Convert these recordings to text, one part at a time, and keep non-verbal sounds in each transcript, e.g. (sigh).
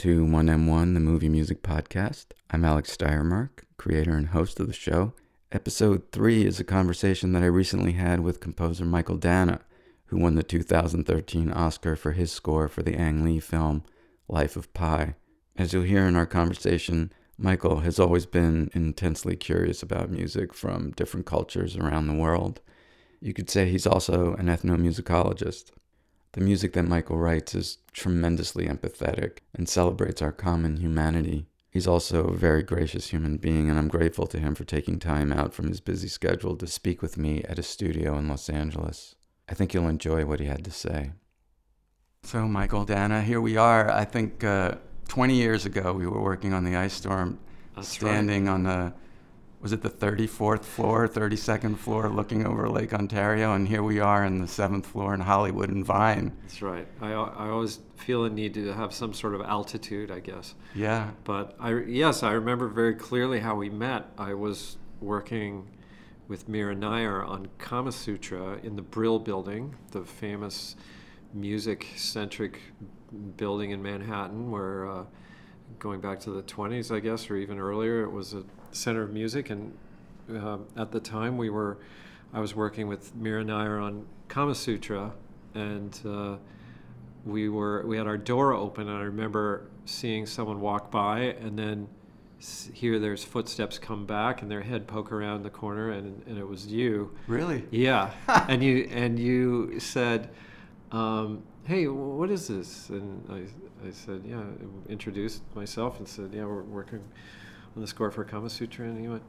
To 1M1, the movie music podcast. I'm Alex Steyermark, creator and host of the show. Episode 3 is a conversation that I recently had with composer Mychael Danna, who won the 2013 Oscar for his score for the Ang Lee film Life of Pi. As you'll hear in our conversation, Mychael has always been intensely curious about music from different cultures around the world. You could say he's also an ethnomusicologist. The music that Mychael writes is tremendously empathetic and celebrates our common humanity. He's also a very gracious human being, and I'm grateful to him for taking time out from his busy schedule to speak with me at a studio in Los Angeles. I think you'll enjoy what he had to say. So, Mychael, Danna, here we are. I think uh, 20 years ago we were working on the ice storm, That's standing on the was it the 34th floor, 32nd floor, looking over Lake Ontario, and here we are in the seventh floor in Hollywood and Vine. That's right. I, I always feel a need to have some sort of altitude, I guess. Yeah. But I yes, I remember very clearly how we met. I was working with Mira Nair on Kama Sutra in the Brill Building, the famous music-centric building in Manhattan, where uh, going back to the 20s, I guess, or even earlier, it was a center of music. And uh, at the time, we were, I was working with Mira Nair on Kama Sutra, and uh, we were we had our door open, and I remember seeing someone walk by, and then hear there's footsteps come back, and their head poke around the corner, and and it was you. Really? Yeah, (laughs) and you and you said, um, "Hey, what is this?" And I, I said, "Yeah." I introduced myself and said, "Yeah, we're working on the score for Kama Sutra." And he went,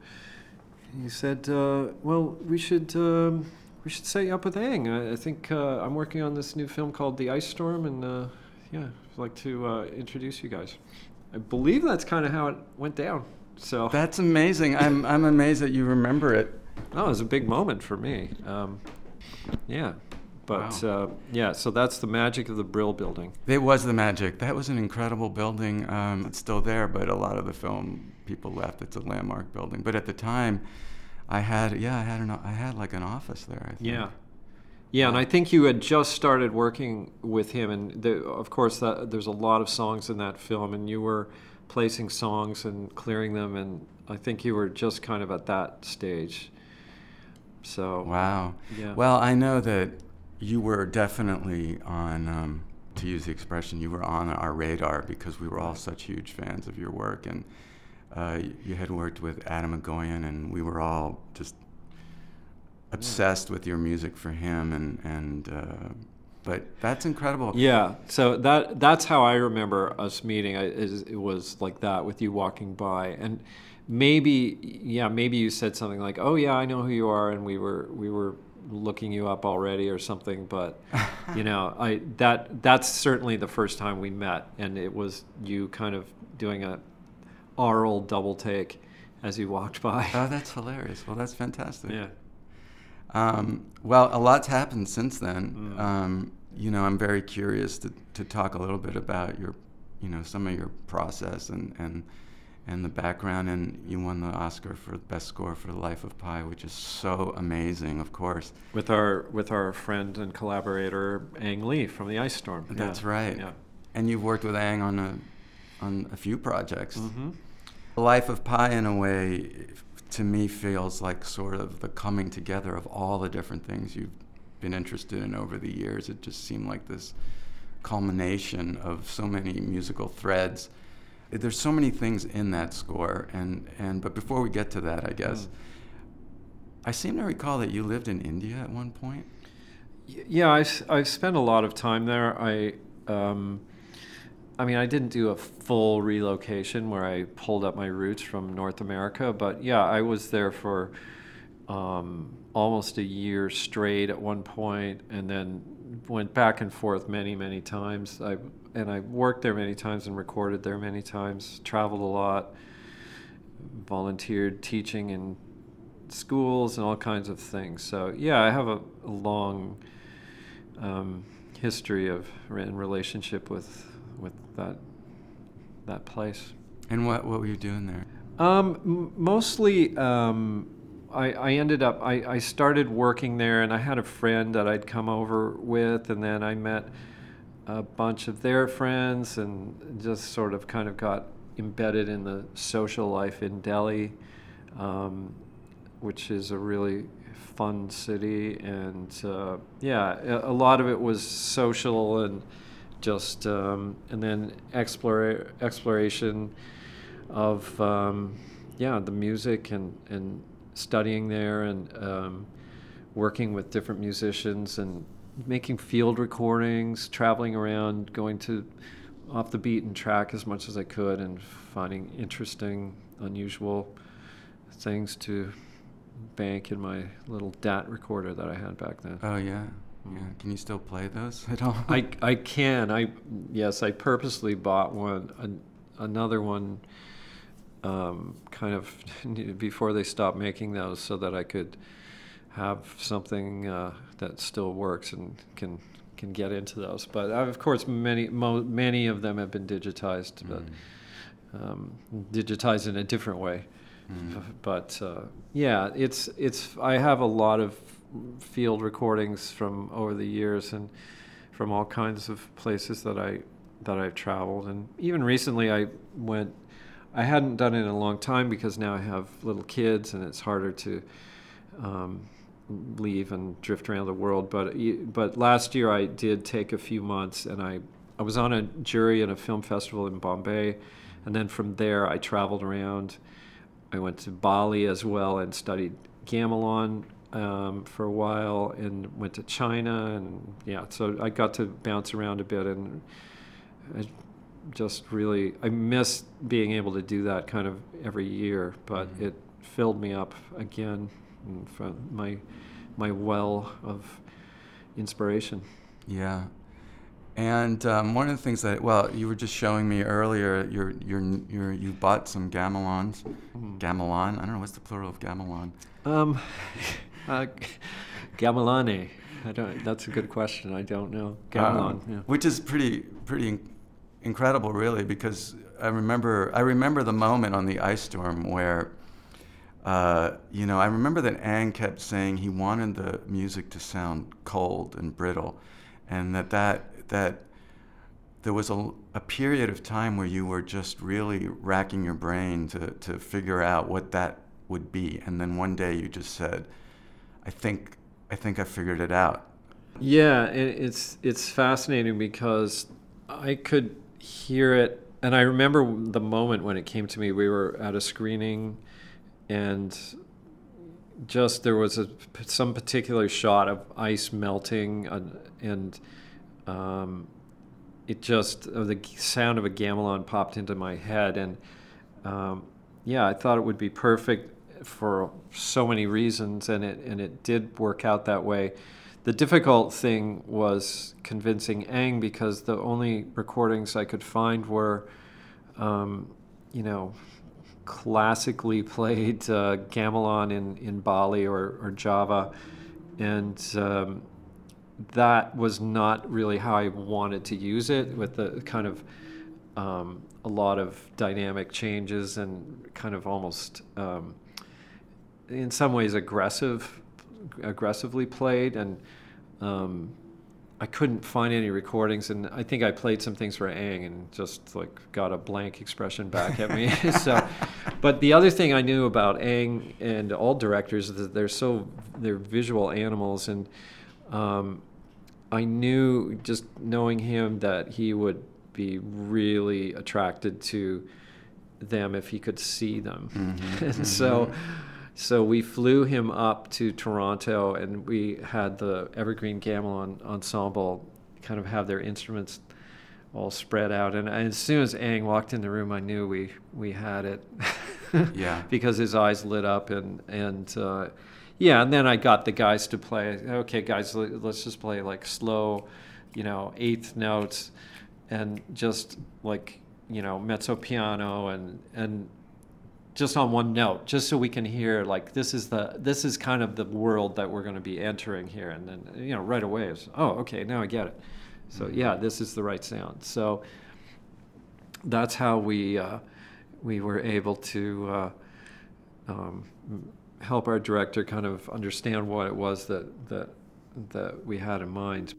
he said, uh, "Well, we should um, we should set you up with Ang. I, I think uh, I'm working on this new film called The Ice Storm, and uh, yeah, I'd like to uh, introduce you guys." I believe that's kind of how it went down. So That's amazing. I'm I'm amazed that you remember it. no, it was a big moment for me. Um, yeah, but Wow. uh, yeah, so that's the magic of the Brill Building. It was the magic. That was an incredible building. Um, it's still there, but a lot of the film people left. It's a landmark building. But at the time, I had yeah, I had an I had like an office there. I think. Yeah. Yeah, and I think you had just started working with him, and the, of course, that, there's a lot of songs in that film, and you were placing songs and clearing them, and I think you were just kind of at that stage. So Wow. Yeah. Well, I know that you were definitely on, um, to use the expression, you were on our radar because we were all such huge fans of your work, and uh, you had worked with Atom Egoyan, and we were all just obsessed with your music for him, and and. Uh, but that's incredible. Yeah, so that that's how I remember us meeting. I, it was like that with you walking by, and maybe yeah, maybe you said something like, "Oh yeah, I know who you are," and we were we were looking you up already or something. But (laughs) you know, I that that's certainly the first time we met, and it was you kind of doing a aural double take as you walked by. Oh, that's hilarious. Well, that's fantastic. yeah. Um, well, a lot's happened since then. Mm. Um, you know, I'm very curious to, to talk a little bit about your, you know, some of your process and, and and the background. And you won the Oscar for best score for The Life of Pi, which is so amazing. Of course, With our with our friend and collaborator Ang Lee from the Ice Storm. that's Yeah. right. Yeah. And you've worked with Ang on a on a few projects. hmm The Life of Pi, in a way, to me feels like sort of the coming together of all the different things you've been interested in over the years. It just seemed like this culmination of so many musical threads. There's so many things in that score, and, and but before we get to that, I guess, Mm. I seem to recall that you lived in India at one point. Yeah, I've, I've spent a lot of time there. I, um, I mean, I didn't do a full relocation where I pulled up my roots from North America, but yeah, I was there for um, almost a year straight at one point, and then went back and forth many, many times. I and I worked there many times and recorded there many times. Traveled a lot, volunteered teaching in schools and all kinds of things. So yeah, I have a, a long um, history of in relationship with with that that place. And what, what were you doing there? Um, m- mostly, um, I, I ended up, I, I started working there and I had a friend that I'd come over with, and then I met a bunch of their friends and just sort of kind of got embedded in the social life in Delhi, um, which is a really fun city. And uh, yeah, a, a, lot of it was social and just, um, and then explore, exploration of, um, yeah, the music and, and studying there and um, working with different musicians and making field recordings, traveling around, going to off the beaten track as much as I could, and finding interesting, unusual things to bank in my little DAT recorder that I had back then. Oh yeah. Yeah. Can you still play those (laughs) at all? I, I can. I yes, I purposely bought one, an, another one, um, kind of (laughs) before they stopped making those, so that I could have something uh, that still works and can can get into those. But uh, of course, many mo- many of them have been digitized, but mm. um, digitized in a different way. Mm. But uh, yeah, it's it's. I have a lot of field recordings from over the years and from all kinds of places that I that I've traveled, and even recently I went. I hadn't done it in a long time because now I have little kids, and it's harder to um, leave and drift around the world. But but last year I did take a few months, and I I was on a jury in a film festival in Bombay, and then from there I traveled around. I went to Bali as well and studied gamelan um, for a while, and went to China, and yeah, so I got to bounce around a bit, and I just really I miss being able to do that kind of every year, but mm-hmm. it filled me up again from my my well of inspiration. Yeah. And um, one of the things that, well, you were just showing me earlier, you're, you're, you're, you bought some gamelons. Mm. Gamelan? I don't know, what's the plural of gamelon. Um, uh, (laughs) gamelane. I don't, that's a good question. I don't know. Gamelan, um, yeah. Which is pretty, pretty incredible, really, because I remember, I remember the moment on the ice storm where uh, you know, I remember that Ang kept saying he wanted the music to sound cold and brittle, and that that that there was a, a period of time where you were just really racking your brain to to figure out what that would be, and then one day you just said, "I think I think I figured it out." Yeah, it's it's fascinating because I could hear it, and I remember the moment when it came to me. We were at a screening and just there was a, some particular shot of ice melting and, um, it just the sound of a gamelan popped into my head and um, yeah I thought it would be perfect for so many reasons and it and it did work out that way the difficult thing was convincing Ang because the only recordings I could find were um, you know classically (laughs) played uh, gamelan in, in Bali or, or Java. And um, that was not really how I wanted to use it with the kind of um, a lot of dynamic changes and kind of almost um, in some ways aggressive aggressively played and um, I couldn't find any recordings, and I think I played some things for Ang and just like got a blank expression back at me. (laughs) so, but the other thing I knew about Ang and all directors is that they're so they're visual animals, and um, I knew just knowing him that he would be really attracted to them if he could see them, mm-hmm. (laughs) and so. So we flew him up to Toronto, and we had the Evergreen Gamelan Ensemble kind of have their instruments all spread out. And as soon as Ang walked in the room, I knew we we had it. (laughs) yeah. Because his eyes lit up, and and uh, yeah, and then I got the guys to play. Okay, guys, let's just play like slow, you know, eighth notes, and just like you know mezzo piano and and just on one note, just so we can hear like this is the this is kind of the world that we're going to be entering here, and then you know right away it's oh okay now I get it. So mm-hmm. yeah, this is the right sound. So that's how we uh, we were able to uh, um, help our director kind of understand what it was that that that we had in mind.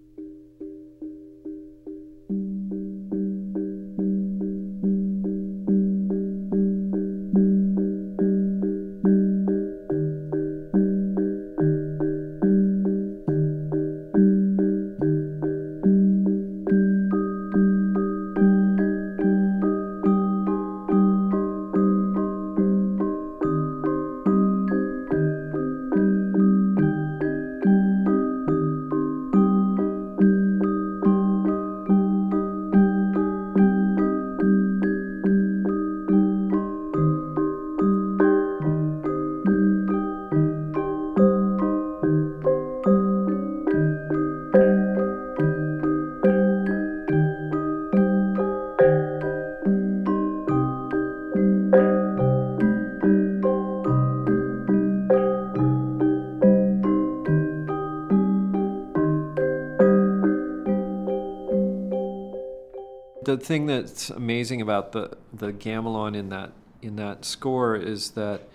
The thing that's amazing about the the gamelan in that in that score is that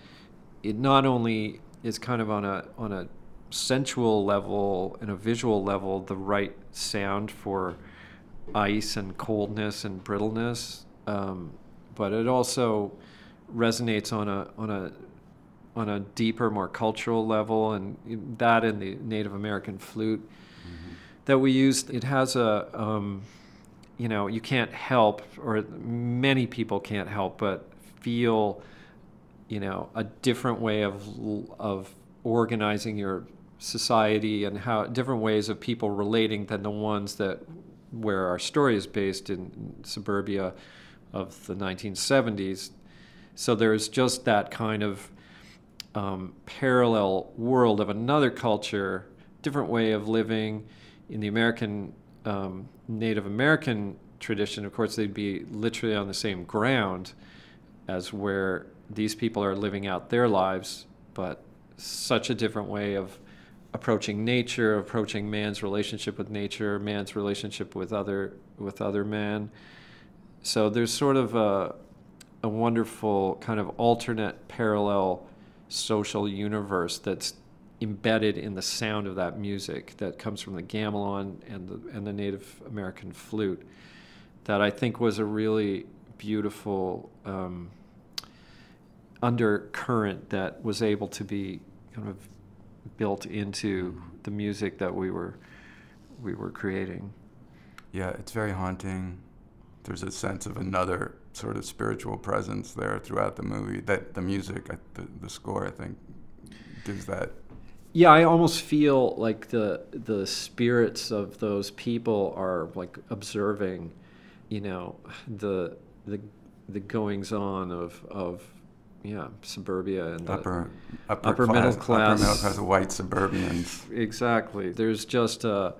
it not only is kind of on a on a sensual level and a visual level the right sound for ice and coldness and brittleness, um, but it also resonates on a on a on a deeper, more cultural level, and that in the Native American flute mm-hmm. that we use, it has a, um, you know, you can't help, or many people can't help but feel, you know, a different way of of organizing your society and how different ways of people relating than the ones that where our story is based in suburbia of the 1970s. So there's just that kind of um, parallel world of another culture, different way of living. In the American, um, Native American tradition, of course, they'd be literally on the same ground as where these people are living out their lives, but such a different way of approaching nature, approaching man's relationship with nature, man's relationship with other with other man. So there's sort of a a wonderful kind of alternate parallel social universe that's embedded in the sound of that music that comes from the gamelan and the, and the Native American flute that I think was a really beautiful um, undercurrent that was able to be kind of built into the music that we were we were creating. Yeah, it's very haunting. There's a sense of another sort of spiritual presence there throughout the movie. That the music, the, the score, I think, gives that. Yeah, I almost feel like the the spirits of those people are like observing, you know, the the the goings on of of yeah suburbia and upper upper, upper class, middle class upper middle class white suburbians. Exactly. There's just a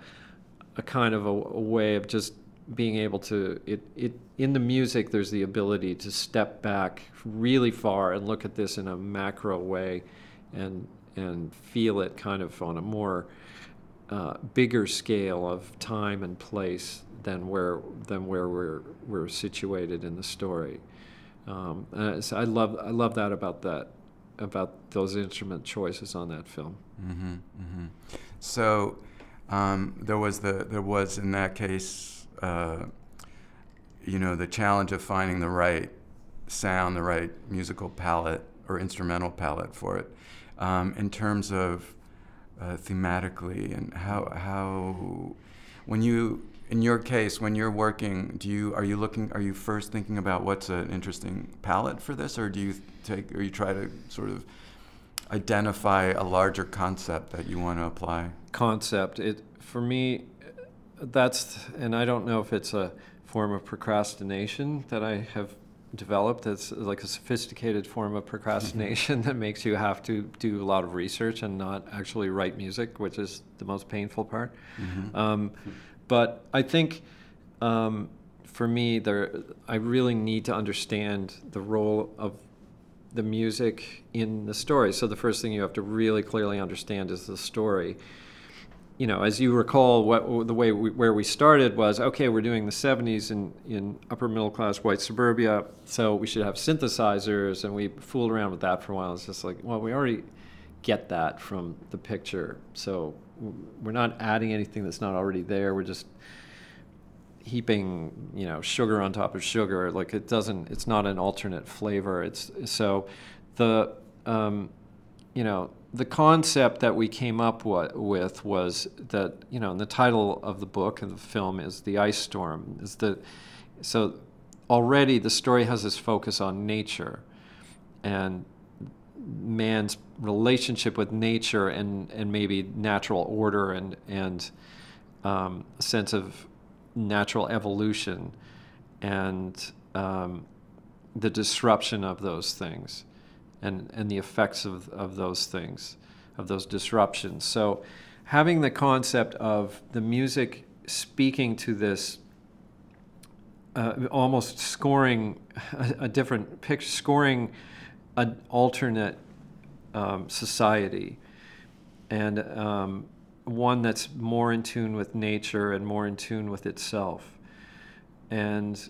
a kind of a, a way of just being able to it, it in the music there's the ability to step back really far and look at this in a macro way and and feel it kind of on a more uh, bigger scale of time and place than where than where we're we're situated in the story. Um, so I love I love that about that about those instrument choices on that film. Mm-hmm, mm-hmm. So um, there was the there was in that case uh, you know, the challenge of finding the right sound, the right musical palette or instrumental palette for it. Um, in terms of uh, thematically and how how when you in your case when you're working do you are you looking are you first thinking about what's an interesting palette for this or do you take or you try to sort of identify a larger concept that you want to apply? Concept. It for me that's, and I don't know if it's a form of procrastination that I have developed. It's like a sophisticated form of procrastination (laughs) that makes you have to do a lot of research and not actually write music, which is the most painful part. Mm-hmm. Um, but I think um, for me, there, I really need to understand the role of the music in the story. So the first thing you have to really clearly understand is the story you know, as you recall, what the way we, where we started was okay. We're doing the '70s in in upper middle class white suburbia, so we should have synthesizers, and we fooled around with that for a while. It's just like, well, we already get that from the picture, so we're not adding anything that's not already there. We're just heaping, you know, sugar on top of sugar. Like it doesn't. It's not an alternate flavor. It's so the um, you know the concept that we came up with was that you know and the title of the book and the film is the ice storm is the so already the story has this focus on nature and man's relationship with nature and and maybe natural order and and um, sense of natural evolution and um, the disruption of those things and, and the effects of, of those things, of those disruptions. So, having the concept of the music speaking to this, uh, almost scoring a, a, different picture, scoring an alternate um, society, and um, one that's more in tune with nature and more in tune with itself. and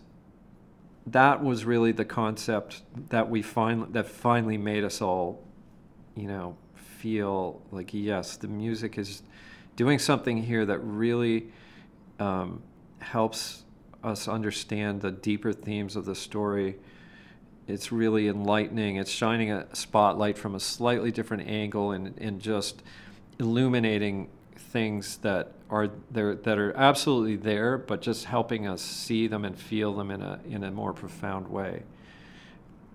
that was really the concept that we finally that finally made us all, you know, feel like yes, the music is doing something here that really um, helps us understand the deeper themes of the story. It's really enlightening. It's shining a spotlight from a slightly different angle and, and just illuminating things that are there that are absolutely there, but just helping us see them and feel them in a in a more profound way.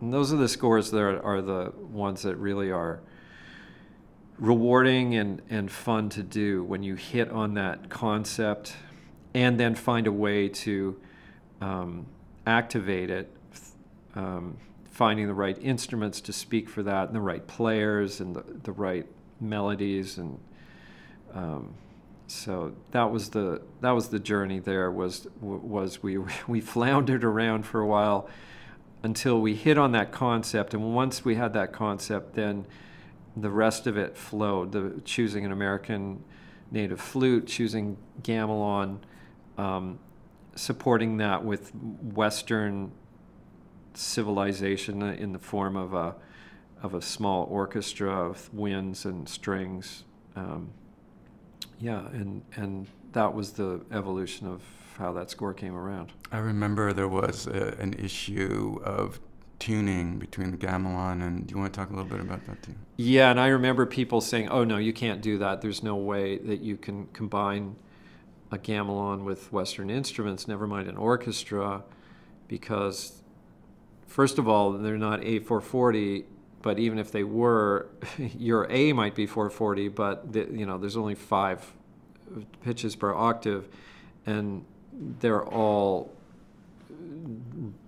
And those are the scores that are, are the ones that really are rewarding and, and fun to do when you hit on that concept and then find a way to um, activate it, um, finding the right instruments to speak for that, and the right players, and the, the right melodies, and um, so that was the that was the journey. There was was we (laughs) we floundered around for a while until we hit on that concept, and once we had that concept, then the rest of it flowed. The choosing an American native flute, choosing gamelan, um, supporting that with Western civilization in the form of a of a small orchestra of winds and strings. Um, yeah, and and that was the evolution of how that score came around. I remember there was a, an issue of tuning between the gamelan and do you want to talk a little bit about that too yeah and i remember people saying oh no you can't do that there's no way that you can combine a gamelan with Western instruments, never mind an orchestra, because first of all, they're not A440, but even if they were, (laughs) your A might be 440, but the, you know there's only five pitches per octave, and they're all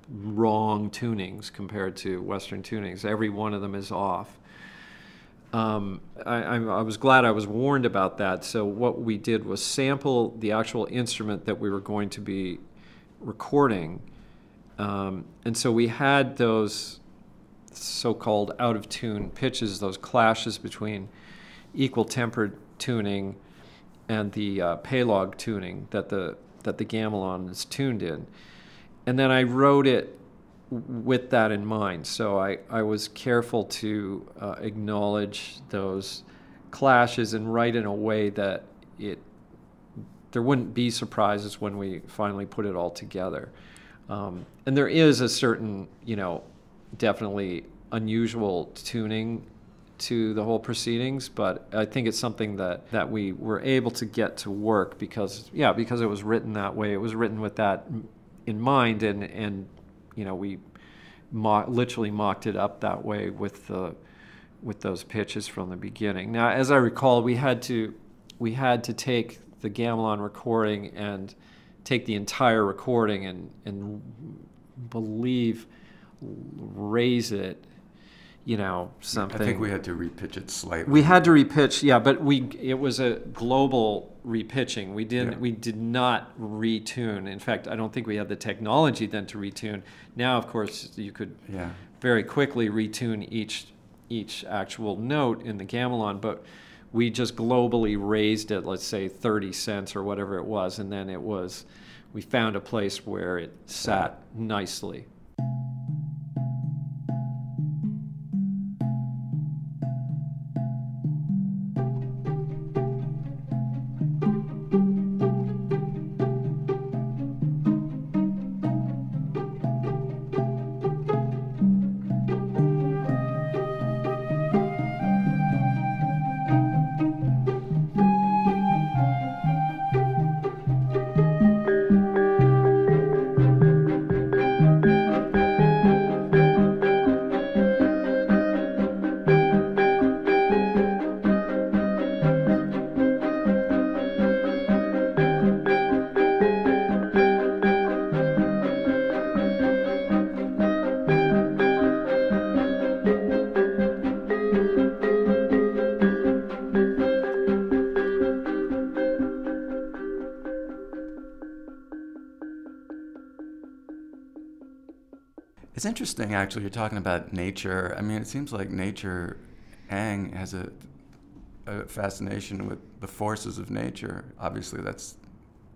wrong tunings compared to Western tunings. Every one of them is off um, I, I, was glad I was warned about that. So what we did was sample the actual instrument that we were going to be recording, um, and so we had those so-called out of tune pitches, those clashes between equal tempered tuning and the uh, tuning that the that the gamelan is tuned in, and then I wrote it with that in mind. So I, I was careful to uh, acknowledge those clashes and write in a way that it there wouldn't be surprises when we finally put it all together. Um, and there is a certain, you know, definitely unusual tuning to the whole proceedings, but I think it's something that, that we were able to get to work because, yeah, because it was written that way. It was written with that in mind, and, and you know, we literally mocked it up that way with the with those pitches from the beginning. Now, as I recall, we had to we had to take the gamelan recording and take the entire recording and and believe raise it you know something. I think we had to repitch it slightly. We had to repitch, yeah, but we it was a global repitching. We didn't yeah. we did not retune. In fact, I don't think we had the technology then to retune. Now, of course, you could yeah. very quickly retune each each actual note in the gamelan, but we just globally raised it, let's say 30 cents or whatever it was, and then it was we found a place where it sat nicely. Interesting, actually. You're talking about nature. I mean, it seems like nature, Ang has a, a fascination with the forces of nature. Obviously, that's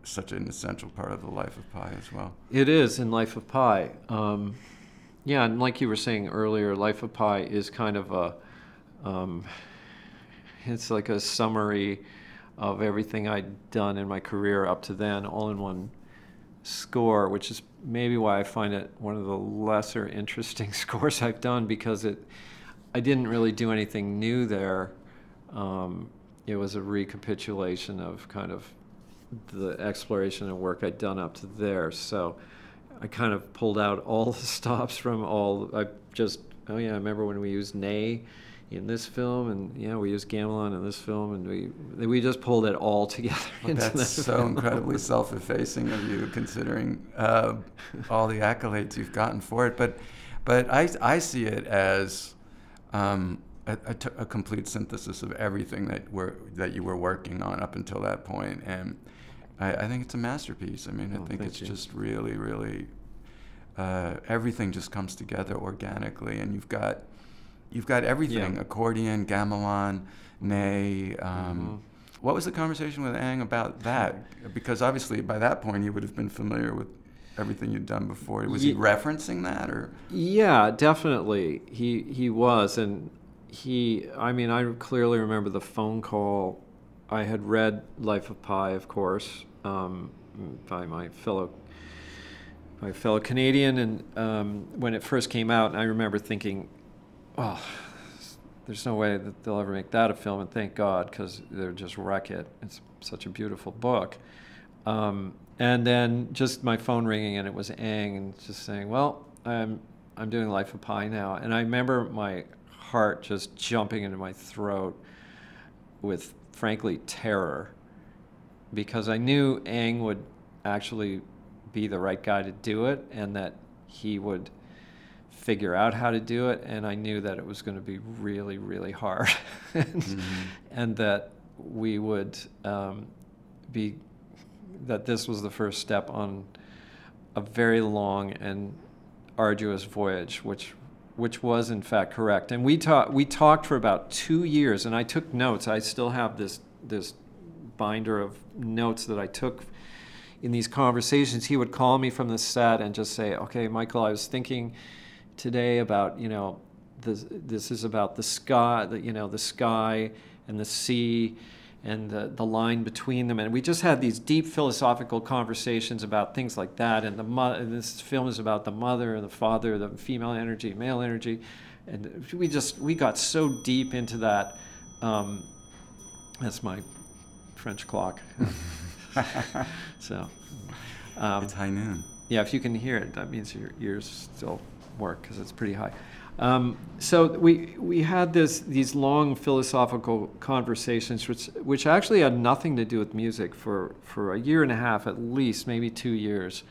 such an essential part of the life of Pi as well. It is in Life of Pi. Um, yeah, and like you were saying earlier, Life of Pi is kind of a, um, it's like a summary of everything I'd done in my career up to then, all in one score, which is maybe why I find it one of the lesser interesting (laughs) scores I've done because it, I didn't really do anything new there. Um, it was a recapitulation of kind of the exploration and work I'd done up to there. So I kind of pulled out all (laughs) the stops from all. I just oh yeah, I remember when we used Ney in this film, and yeah, we used Gamelan in this film, and we we just pulled it all together. Well, that's so film. incredibly (laughs) self-effacing of you, considering uh, all the accolades you've gotten for it. But but I I see it as um, a, a, t- a complete synthesis of everything that were that you were working on up until that point, and I, I think it's a masterpiece. I mean, I oh, think it's you. just really, really uh, everything just comes together organically, and you've got you've got everything: yeah. accordion, gamelan, ney. Um, mm-hmm. What was the conversation with Ang about that? Because obviously, by that point, he would have been familiar with everything you'd done before. Was he referencing that, or? Yeah, definitely. He he was, and he. I mean, I clearly remember the phone call. I had read Life of Pi, of course, um, by my fellow my fellow Canadian, and um, when it first came out, and I remember thinking, "Oh, there's no way that they'll ever make that a film," and thank God because they'll just wreck it. It's such a beautiful book. Um, and then just my phone ringing, and it was Ang, and just saying, "Well, I'm I'm doing Life of Pi now," and I remember my heart just jumping into my throat with, frankly, terror because I knew Ang would actually be the right guy to do it and that he would figure out how to do it and I knew that it was going to be really really hard. (laughs) And, mm-hmm. and, that we would um, be that this was the first step on a very long and arduous voyage which which was in fact correct. And we talked we talked for about 2 years and I took notes. I still have this this binder of notes that I took in these conversations, he would call me from the set and just say, "Okay, Mychael, I was thinking today about you know this, this is about the sky, the, you know the sky and the sea." and the, the line between them. And we just had these deep philosophical conversations about things like that. And the mo- and this film is about the mother and the father, the female energy, male energy, and we just we got so deep into that. Um, that's my French clock. (laughs) (laughs) so um, it's high noon. Yeah, if you can hear it, that means your ears still work because it's pretty high. Um, so we we had this these long philosophical conversations, which which actually had nothing to do with music for for a year and a half at least, maybe two years,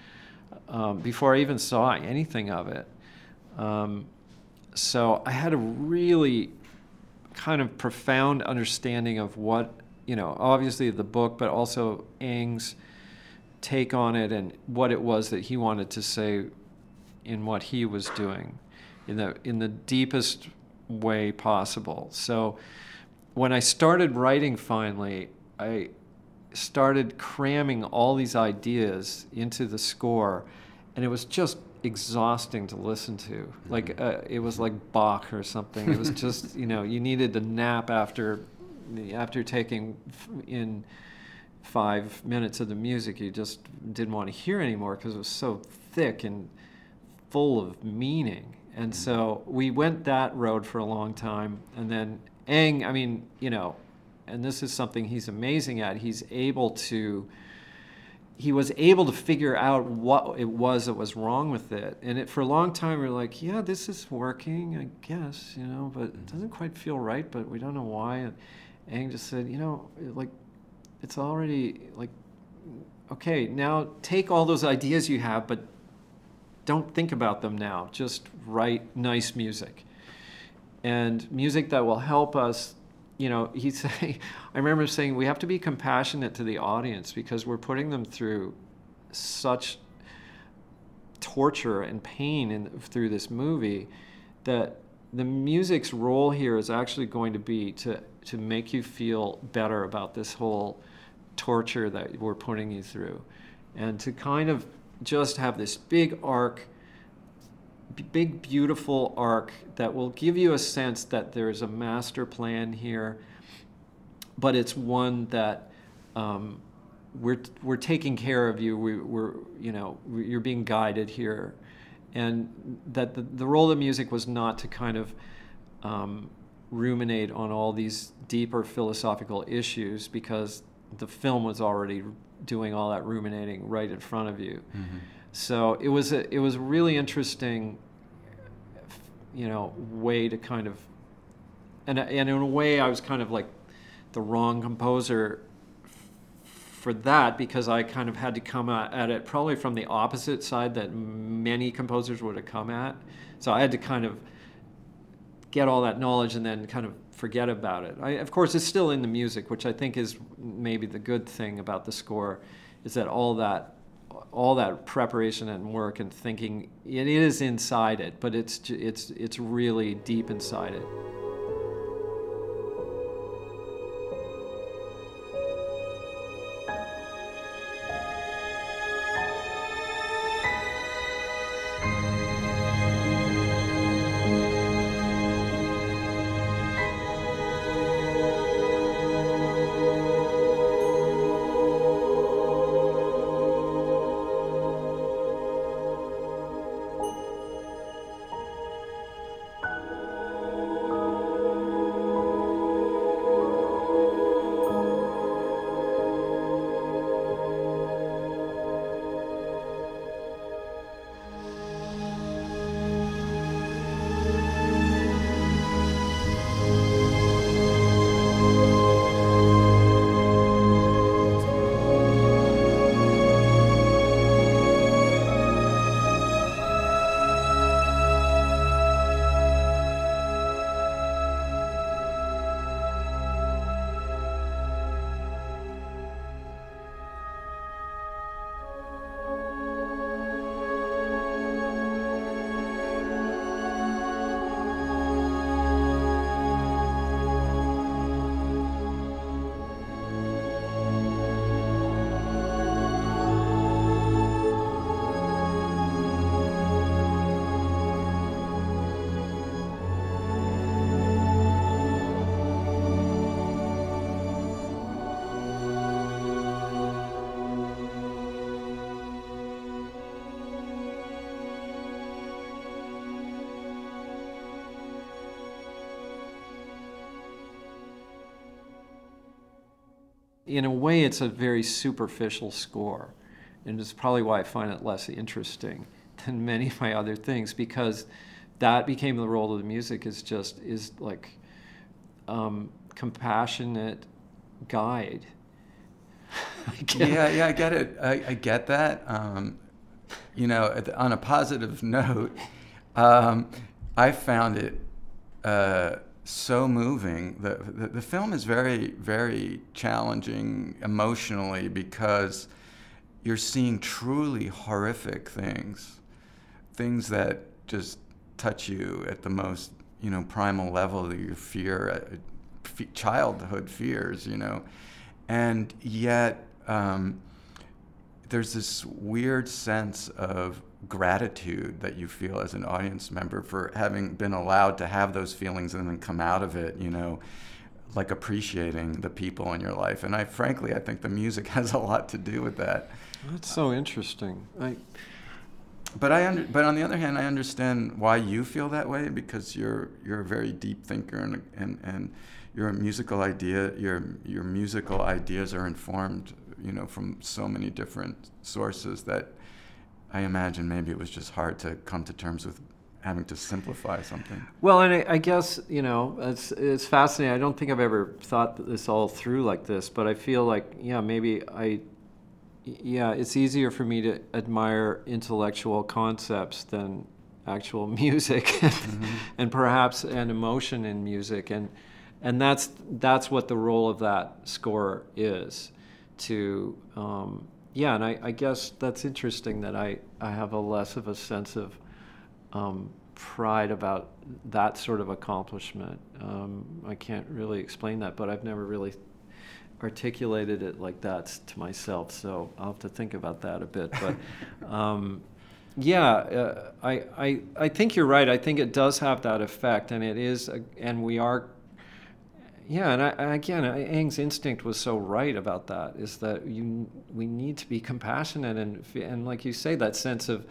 um, before I even saw anything of it. Um, so I had a really kind of profound understanding of what you know, obviously the book, but also Ang's take on it and what it was that he wanted to say in what he was doing in the in the deepest way possible. So when I started writing finally, I started cramming all these ideas into the score and it was just exhausting to listen to. Mm-hmm. Like uh, it was like Bach or something. It was just, (laughs) you know, you needed to nap after after taking in five minutes of the music, you just didn't want to hear anymore because it was so thick and full of meaning. And mm. so we went that road for a long time. And then Ang, I mean, you know, and this is something he's amazing at. He's able to, he was able to figure out what it was that was wrong with it. And it, for a long time, we are like, yeah, this is working, I guess, you know, but it mm. doesn't quite feel right, but we don't know why. And, Ang just said, you know, like it's already like okay, now take all those ideas you have, but don't think about them now. Just write nice music. And music that will help us, you know, (laughs) he'd say, I remember saying we have to be compassionate to the audience because we're putting them through such torture and pain in, through this movie that the music's role here is actually going to be to to make you feel better about this whole torture that we're putting you through. And to kind of just have this big arc, big, beautiful arc that will give you a sense that there's a master plan here, but it's one that um, we're, we're taking care of you. We, we're, you know, you're being guided here. And that the, the role of music was not to kind of um, ruminate on all these deeper philosophical issues because the film was already doing all that ruminating right in front of you. Mm-hmm. So it was a, it was a really interesting, you know, way to kind of, and and in a way I was kind of like the wrong composer for that because I kind of had to come at it probably from the opposite side that many composers would have come at. So I had to kind of get all that knowledge and then kind of forget about it. I, of course, it's still in the music, which I think is maybe the good thing about the score, is that all that all that preparation and work and thinking it is inside it, but it's it's it's really deep inside it. In a way, it's a very superficial score. And it's probably why I find it less interesting (laughs) than many of my other things because that became the role of the music is just is like um, compassionate guide. (laughs) yeah, yeah, I get it. I, I get that. Um, you know, on a positive (laughs) note, um, I found it uh, so moving. The, the, the film is very very challenging emotionally because you're seeing truly horrific things, things that just touch you at the most you know primal level of your fear, uh, childhood fears, you know, and yet. Um, there's this weird sense of gratitude that you feel as an audience member for having been allowed to have those feelings and then come out of it, you know, like appreciating the people in your life. And I frankly, I think the music (laughs) has a lot to do with that. That's so interesting. I but I under, but on the other hand, I understand why you feel that way because you're you're a very deep thinker and and and your musical idea your your musical ideas are informed, you know, from so many different sources that I imagine maybe it was just hard to come to terms with having to simplify something. Well, and I, I, guess you know it's it's fascinating. I don't think I've ever thought this all through like this, but I feel like yeah, maybe I. Yeah, it's easier for me to admire intellectual concepts than actual (laughs) music, mm-hmm. and perhaps an emotion in music, and and that's that's what the role of that score is, to um, yeah, and I, I, guess that's interesting that I, I have a less of a sense of um, pride about that sort of accomplishment. Um, I can't really explain that, but I've never really articulated it like that to myself, so I'll have to think about that a bit. But (laughs) um, yeah, uh, I, I I think you're right. I think it does have that effect, and it is, and we are. Yeah, and I, again, Ang's instinct was so right about that. Is that you we need to be compassionate and and like you say, that sense of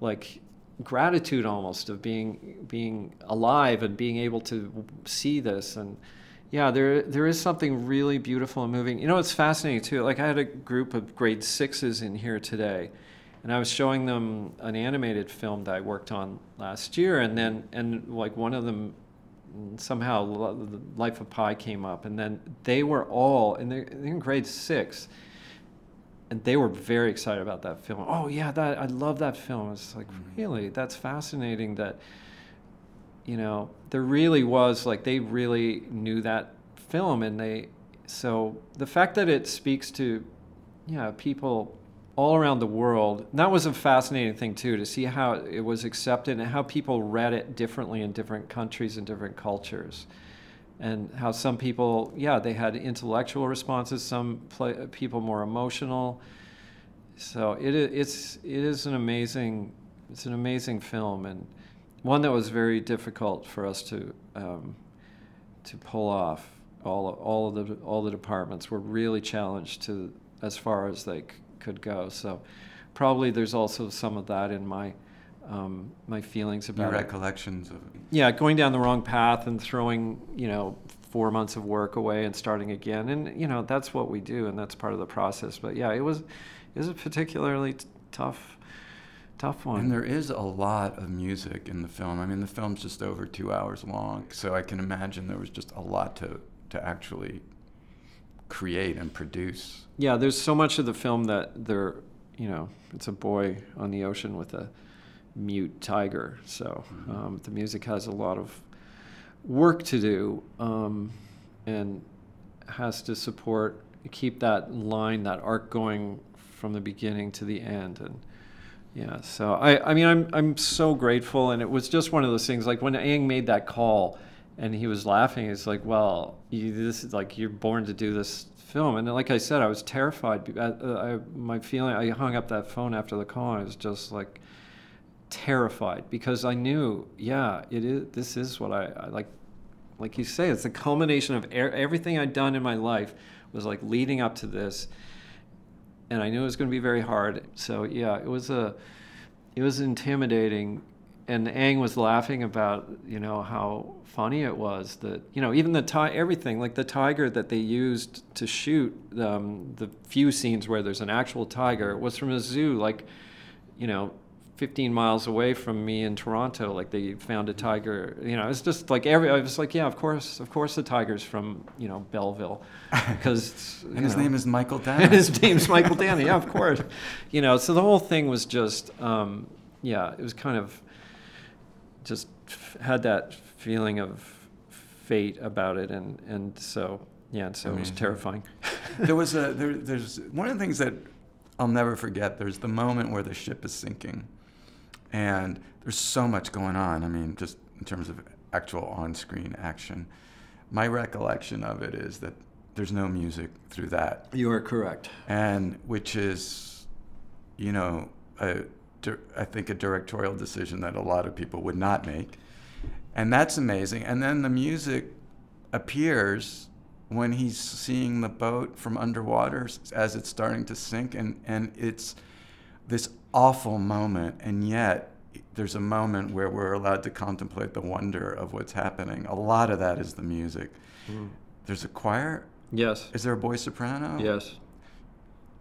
like gratitude almost of being being alive and being able to see this and yeah, there there is something really beautiful and moving. You know, it's fascinating too. Like I had a group of grade sixes in here today, and I was showing them an animated film that I worked on last year, and then and like one of them somehow the Life of Pi came up, and then they were all and they're, they're in grade six, and they were very excited about that film. Oh yeah, that I love that film. It's like mm-hmm. really that's fascinating that you know, there really was like they really knew that film, and they so the fact that it speaks to yeah people all around the world. That was a fascinating thing too to see how it was accepted and how people read it differently in different countries and different cultures. And how some people yeah they had intellectual responses some play, people more emotional. So it, it's it is an amazing it's an amazing film and one that was very difficult for us to um, to pull off. All all of the all the departments were really challenged to as far as c- could go. So probably there's also some of that in my um, my feelings about Your recollections of yeah going down the wrong path and throwing you know four months of work away and starting again and you know that's what we do and that's part of the process but yeah it was it was a particularly t- tough tough one. And there is a lot of music in the film. I mean, the film's just over two hours long, so I can imagine there was just a lot to to actually create and produce. Yeah, there's so much of the film that they're, you know, it's a boy on the ocean with a mute tiger. So mm-hmm. um, the music has a lot of work to do, um, and has to support keep that line, that arc going from the beginning to the end, and yeah, so I, I mean, I'm, I'm so grateful, and it was just one of those things. Like when Ang made that call, and he was laughing. He's like, well, you, this is like you're born to do this film, and like I said, I was terrified. I, I, my feeling, I hung up that phone after the call. I was just like terrified because I knew, yeah, it is. This is what I, I like. Like you say, it's the culmination of er- everything I'd done in my life was like leading up to this and I knew it was going to be very hard. So yeah, it was a, it was intimidating, and Ang was laughing about you know how funny it was that you know even the ti- everything like the tiger that they used to shoot um, the few scenes where there's an actual tiger was from a zoo like, you know 15 miles away from me in Toronto. Like they found a tiger. You know, it's just like every. I was like, yeah, of course, of course, the tiger's from you know Belleville, (laughs) because and his know, name is Mychael (laughs) Danna his name's Mychael Danna Yeah, of course. You know, so the whole thing was just, um, yeah, it was kind of just had that feeling of fate about it, and and so yeah, and so Amazing. it was terrifying. (laughs) there was a (laughs) there, there's one of the things that I'll never forget. There's the moment where the ship is sinking and there's so much going on. I mean, just in terms of actual on screen action. My recollection of it is that there's no music through that. You are correct. And which is, you know, a, I think a directorial decision that a lot of people would not make. And that's amazing. And then the music appears when he's seeing the boat from underwater as it's starting to sink. And, and it's this awful moment, and yet there's a moment where we're allowed to contemplate the wonder of what's happening. A lot of that is the music. Mm. There's a choir. Yes. Is there a boy soprano? Yes.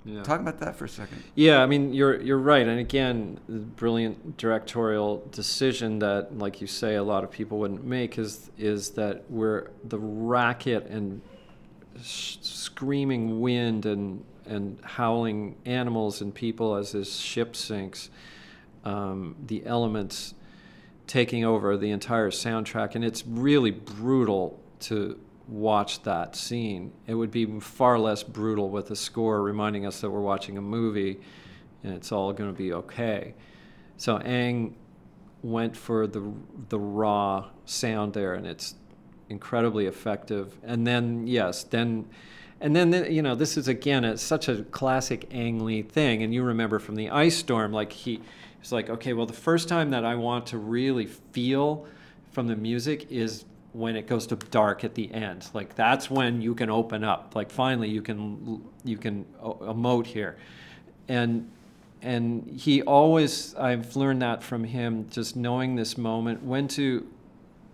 Yeah. Talk about that for a second. Yeah, I mean you're you're right, and again, the brilliant directorial decision that, like you say, a lot of people wouldn't make is is that we're the racket and sh- screaming wind and and howling animals and people as this ship sinks, um, the elements taking over the entire soundtrack, and it's really brutal to watch that scene. It would be far less brutal with a score reminding us that we're watching a movie and it's all going to be okay. So Ang went for the the raw sound there, and it's incredibly effective. And then yes, then and then the, you know this is again a, such a classic Ang Lee thing, and you remember from the ice storm, like he, it's like okay, well the first time that I want to really feel from the music is when it goes to dark at the end. Like that's when you can open up. Like finally you can you can emote here, and and he always I've learned that from him. Just knowing this moment when to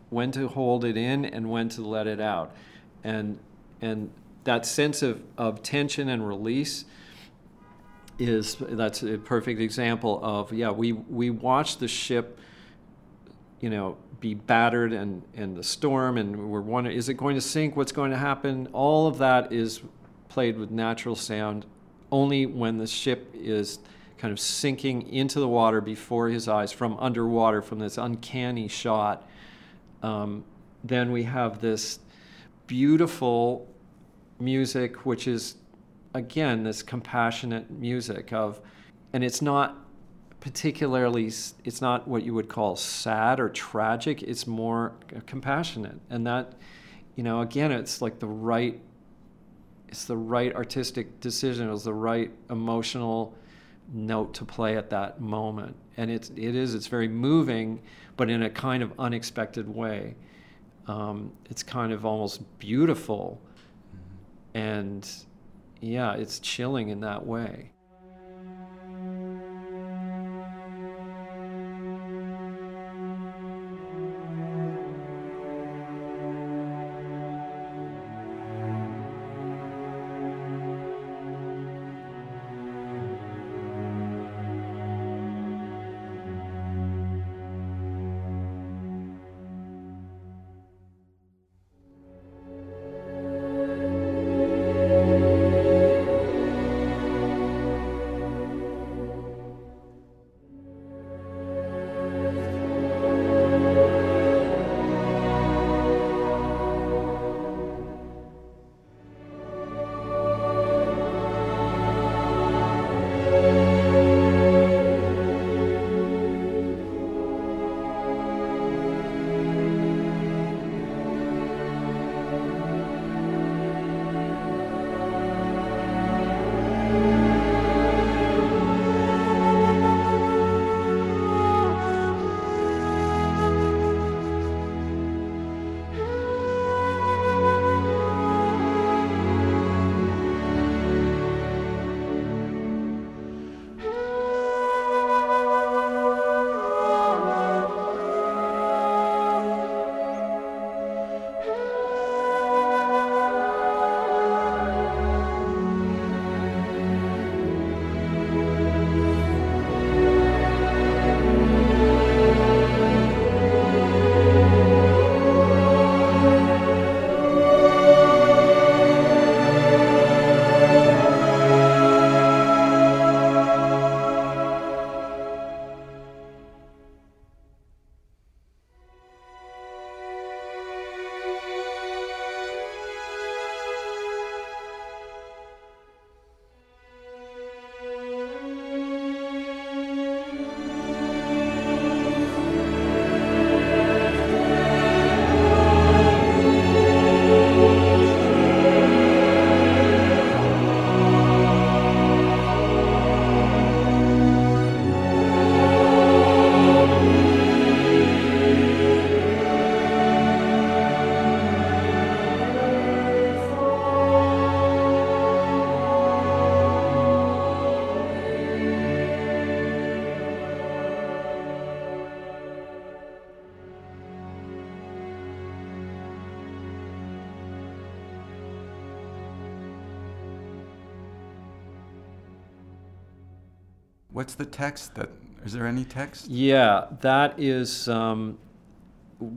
when to hold it in and when to let it out, and and that sense of, of tension and release is that's a perfect example of yeah we we watch the ship you know be battered and and the storm and we're wondering is it going to sink? What's going to happen? All of that is played with natural sound only when the ship is kind of sinking into the water before his eyes from underwater from this uncanny shot. Um, then we have this beautiful music, which is again this compassionate music of, and it's not particularly it's not what you would call sad or tragic it's more compassionate. And that you know again it's like the right it's the right artistic decision it was the right emotional note to play at that moment. And it's it is it's very moving but in a kind of unexpected way. Um, it's kind of almost beautiful and yeah, it's chilling in that way. What's the text that is there any text? Yeah, that is um,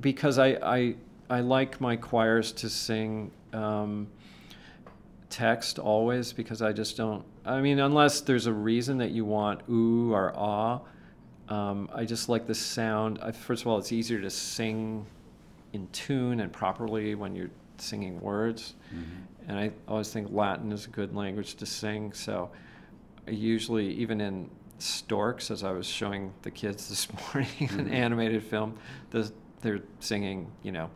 because I, I I like my choirs to sing um, text always because I just don't. I mean, unless there's a reason that you want ooh or ah, um, I just like the sound. I, first of all, it's easier to sing in tune and properly when you're singing words, mm-hmm. and I always think Latin is a good language to sing. So, I usually even in storks, as I was showing the kids this (laughs) morning, mm-hmm. an animated film. The, they're singing, you know,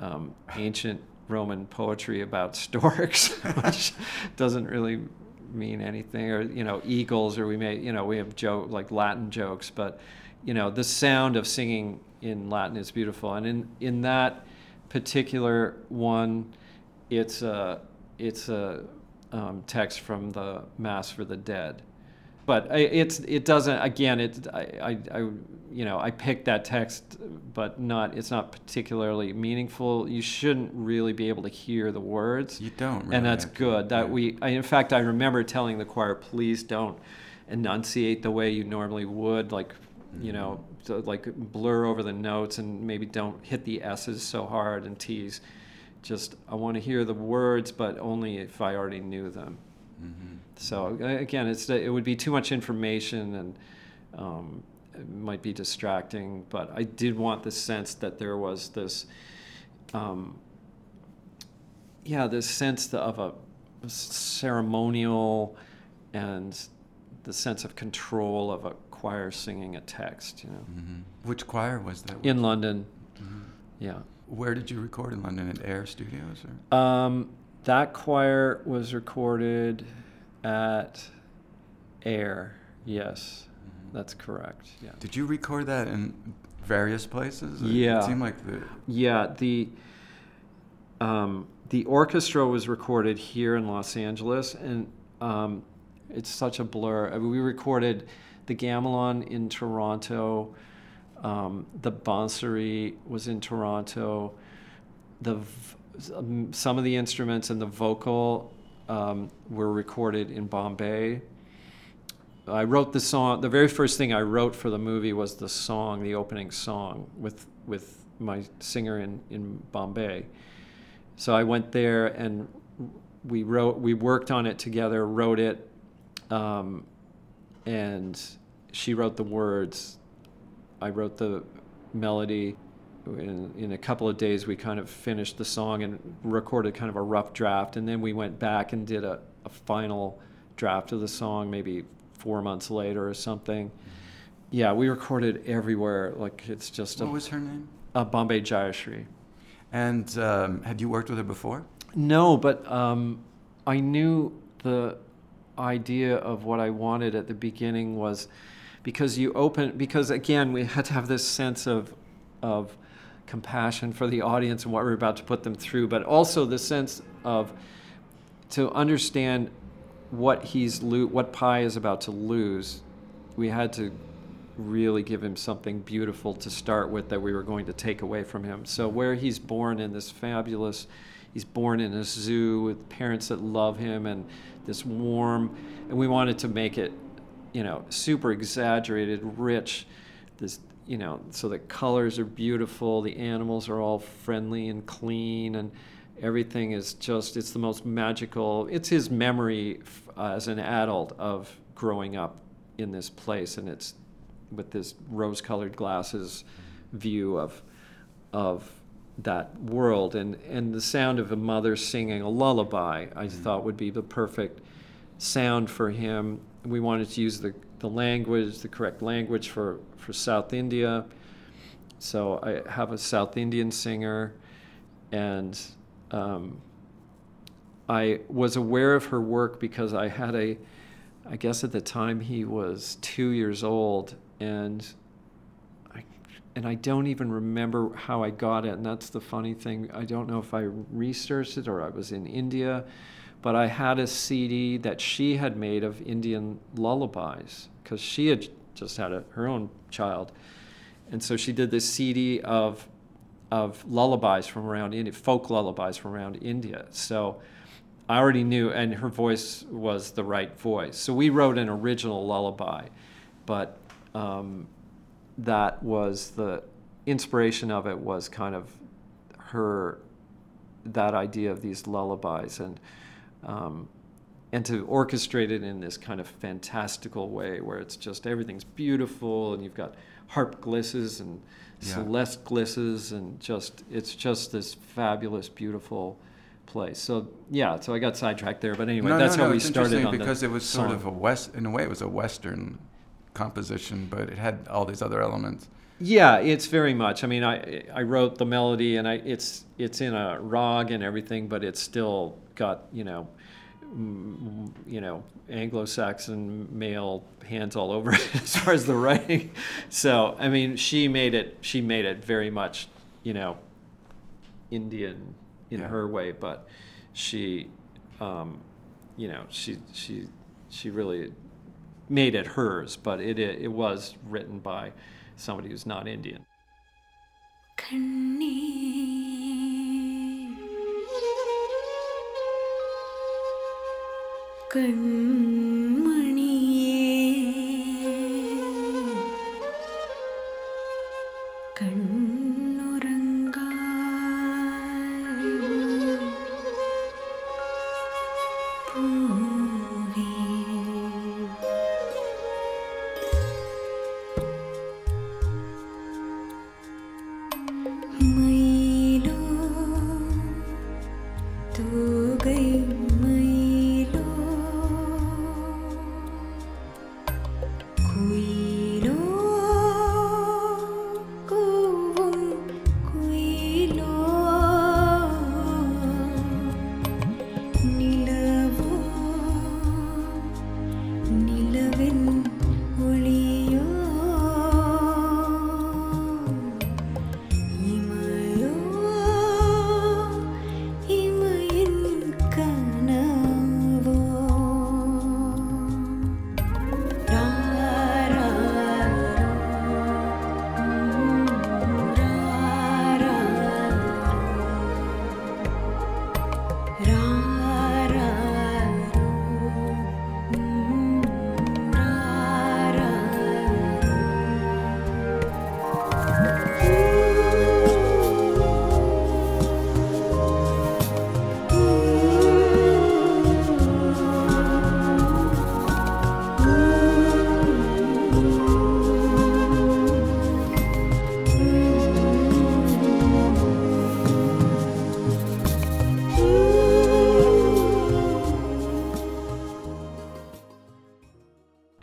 um, ancient Roman poetry about storks, (laughs) which doesn't really mean anything, or you know, eagles, or we may, you know, we have joke like Latin jokes, but you know, the sound of singing in Latin is beautiful, and in in that particular one, it's a it's a um, text from the Mass for the Dead, but it's it doesn't again it I, I, I, you know I picked that text but not it's not particularly meaningful. You shouldn't really be able to hear the words. You don't really and that's good. That we I, in fact I remember telling the choir please don't enunciate the way you normally would like you know to, like blur over the notes and maybe don't hit the s's so hard and t's. Just I want to hear the words but only if I already knew them. Mm-hmm. So again, it's it would be too much information and um, it might be distracting. But I did want the sense that there was this, um, yeah, this sense of a ceremonial and the sense of control of a choir singing a text. You know, mm-hmm. which choir was that? In London. Mm-hmm. Yeah. Where did you record in London? At Air Studios? Or? Um, that choir was recorded at Air. Yes, mm-hmm. that's correct. Yeah. Did you record that in various places? Yeah. It seemed like the. Yeah the. Um, the orchestra was recorded here in Los Angeles, and um, it's such a blur. I mean, we recorded the Gamelan in Toronto. Um, the Bansuri was in Toronto. The um, some of the instruments and the vocal um, were recorded in Bombay. I wrote the song. The very first thing I wrote for the movie was the song, the opening song, with with my singer in in Bombay. So I went there and we wrote. We worked on it together. Wrote it, um, and she wrote the words. I wrote the melody in, in a couple of days we kind of finished the song and recorded kind of a rough draft. And then we went back and did a, a final draft of the song maybe four months later or something. Yeah we recorded everywhere. Like it's just a what a, was her name? Uh, Bombay Jayashri. And um, had you worked with her before? No but um, i knew the idea of what i wanted at the beginning was because you open because again we had to have this sense of of compassion for the audience and what we're about to put them through, but also the sense of to understand what he's lo- what Pi is about to lose. We had to really give him something beautiful to start with that we were going to take away from him. So where he's born in this fabulous, he's born in a zoo with parents that love him and this warm, and we wanted to make it, you know, super exaggerated, rich, this you know, so the colors are beautiful, the animals are all friendly and clean, and everything is just, it's the most magical. It's his memory uh, as an adult of growing up in this place, and it's with this rose colored glasses view of, of that world. And, and the sound of a mother singing a lullaby, I mm-hmm. thought would be the perfect sound for him. We wanted to use the the language, the correct language for, for South India. So I have a South Indian singer, and um, I was aware of her work because I had a, I guess at the time he was two years old, and I, and I don't even remember how I got it. And that's the funny thing. I don't know if I researched it or I was in India but I had a CD that she had made of Indian lullabies because she had just had a, her own child. And so she did this CD of, of lullabies from around India, folk lullabies from around India. So I already knew, and her voice was the right voice. So we wrote an original lullaby, but um, that was the inspiration of it was kind of her that idea of these lullabies and um, and to orchestrate it in this kind of fantastical way where it's just everything's beautiful and you've got harp glisses and yeah. celeste glisses and just it's just this fabulous beautiful place so yeah so i got sidetracked there but anyway no, that's no, how no, we started on because it was song. sort of a west in a way it was a western composition but it had all these other elements Yeah, it's very much. I mean, I I wrote the melody, and I it's it's in a rag and everything, but it's still got you know, mm, you know, Anglo-Saxon male hands all over it (laughs) as far as the writing. So I mean, she made it. She made it very much, you know, Indian in Yeah. her way, but she, um, you know, she she she really made it hers, but it it, it was written by somebody who's not Indian.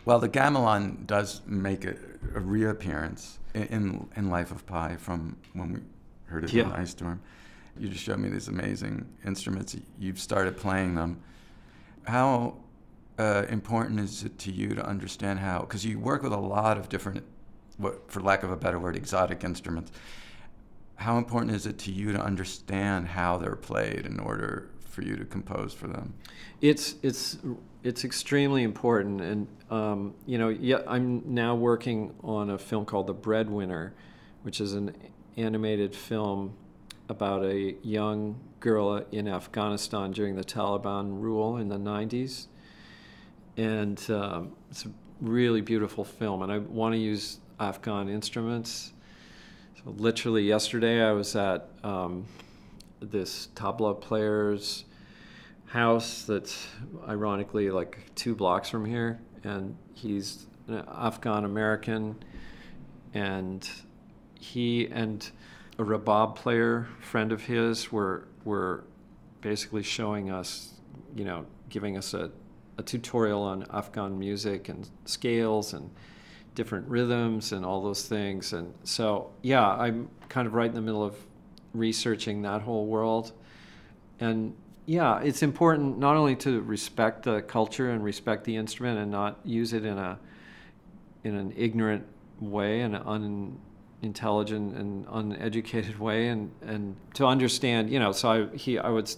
Well, the gamelan does make a, a reappearance in, in in Life of Pi from when we heard it in Yeah. Ice Storm. You just showed me these amazing instruments. You've started playing them. How uh, important is it to you to understand how? Because you work with a lot of different, what, for lack of a better word, exotic instruments. How important is it to you to understand how they're played in order for you to compose for them? It's it's it's extremely important, and um, you know, yeah, I'm now working on a film called The Breadwinner, which is an animated film about a young girl in Afghanistan during the Taliban rule in the 90s, and um, it's a really beautiful film, and I want to use Afghan instruments. So literally yesterday, I was at um, this tabla player's house that's ironically like two blocks from here, and he's an Afghan American, and he and a rabab player friend of his were were basically showing us, you know, giving us a, a tutorial on Afghan music and scales and different rhythms and all those things. And so, yeah, I'm kind of right in the middle of researching that whole world. And yeah, it's important not only to respect the culture and respect the instrument and not use it in a in an ignorant way and an unintelligent and uneducated way and and to understand you know so I he I would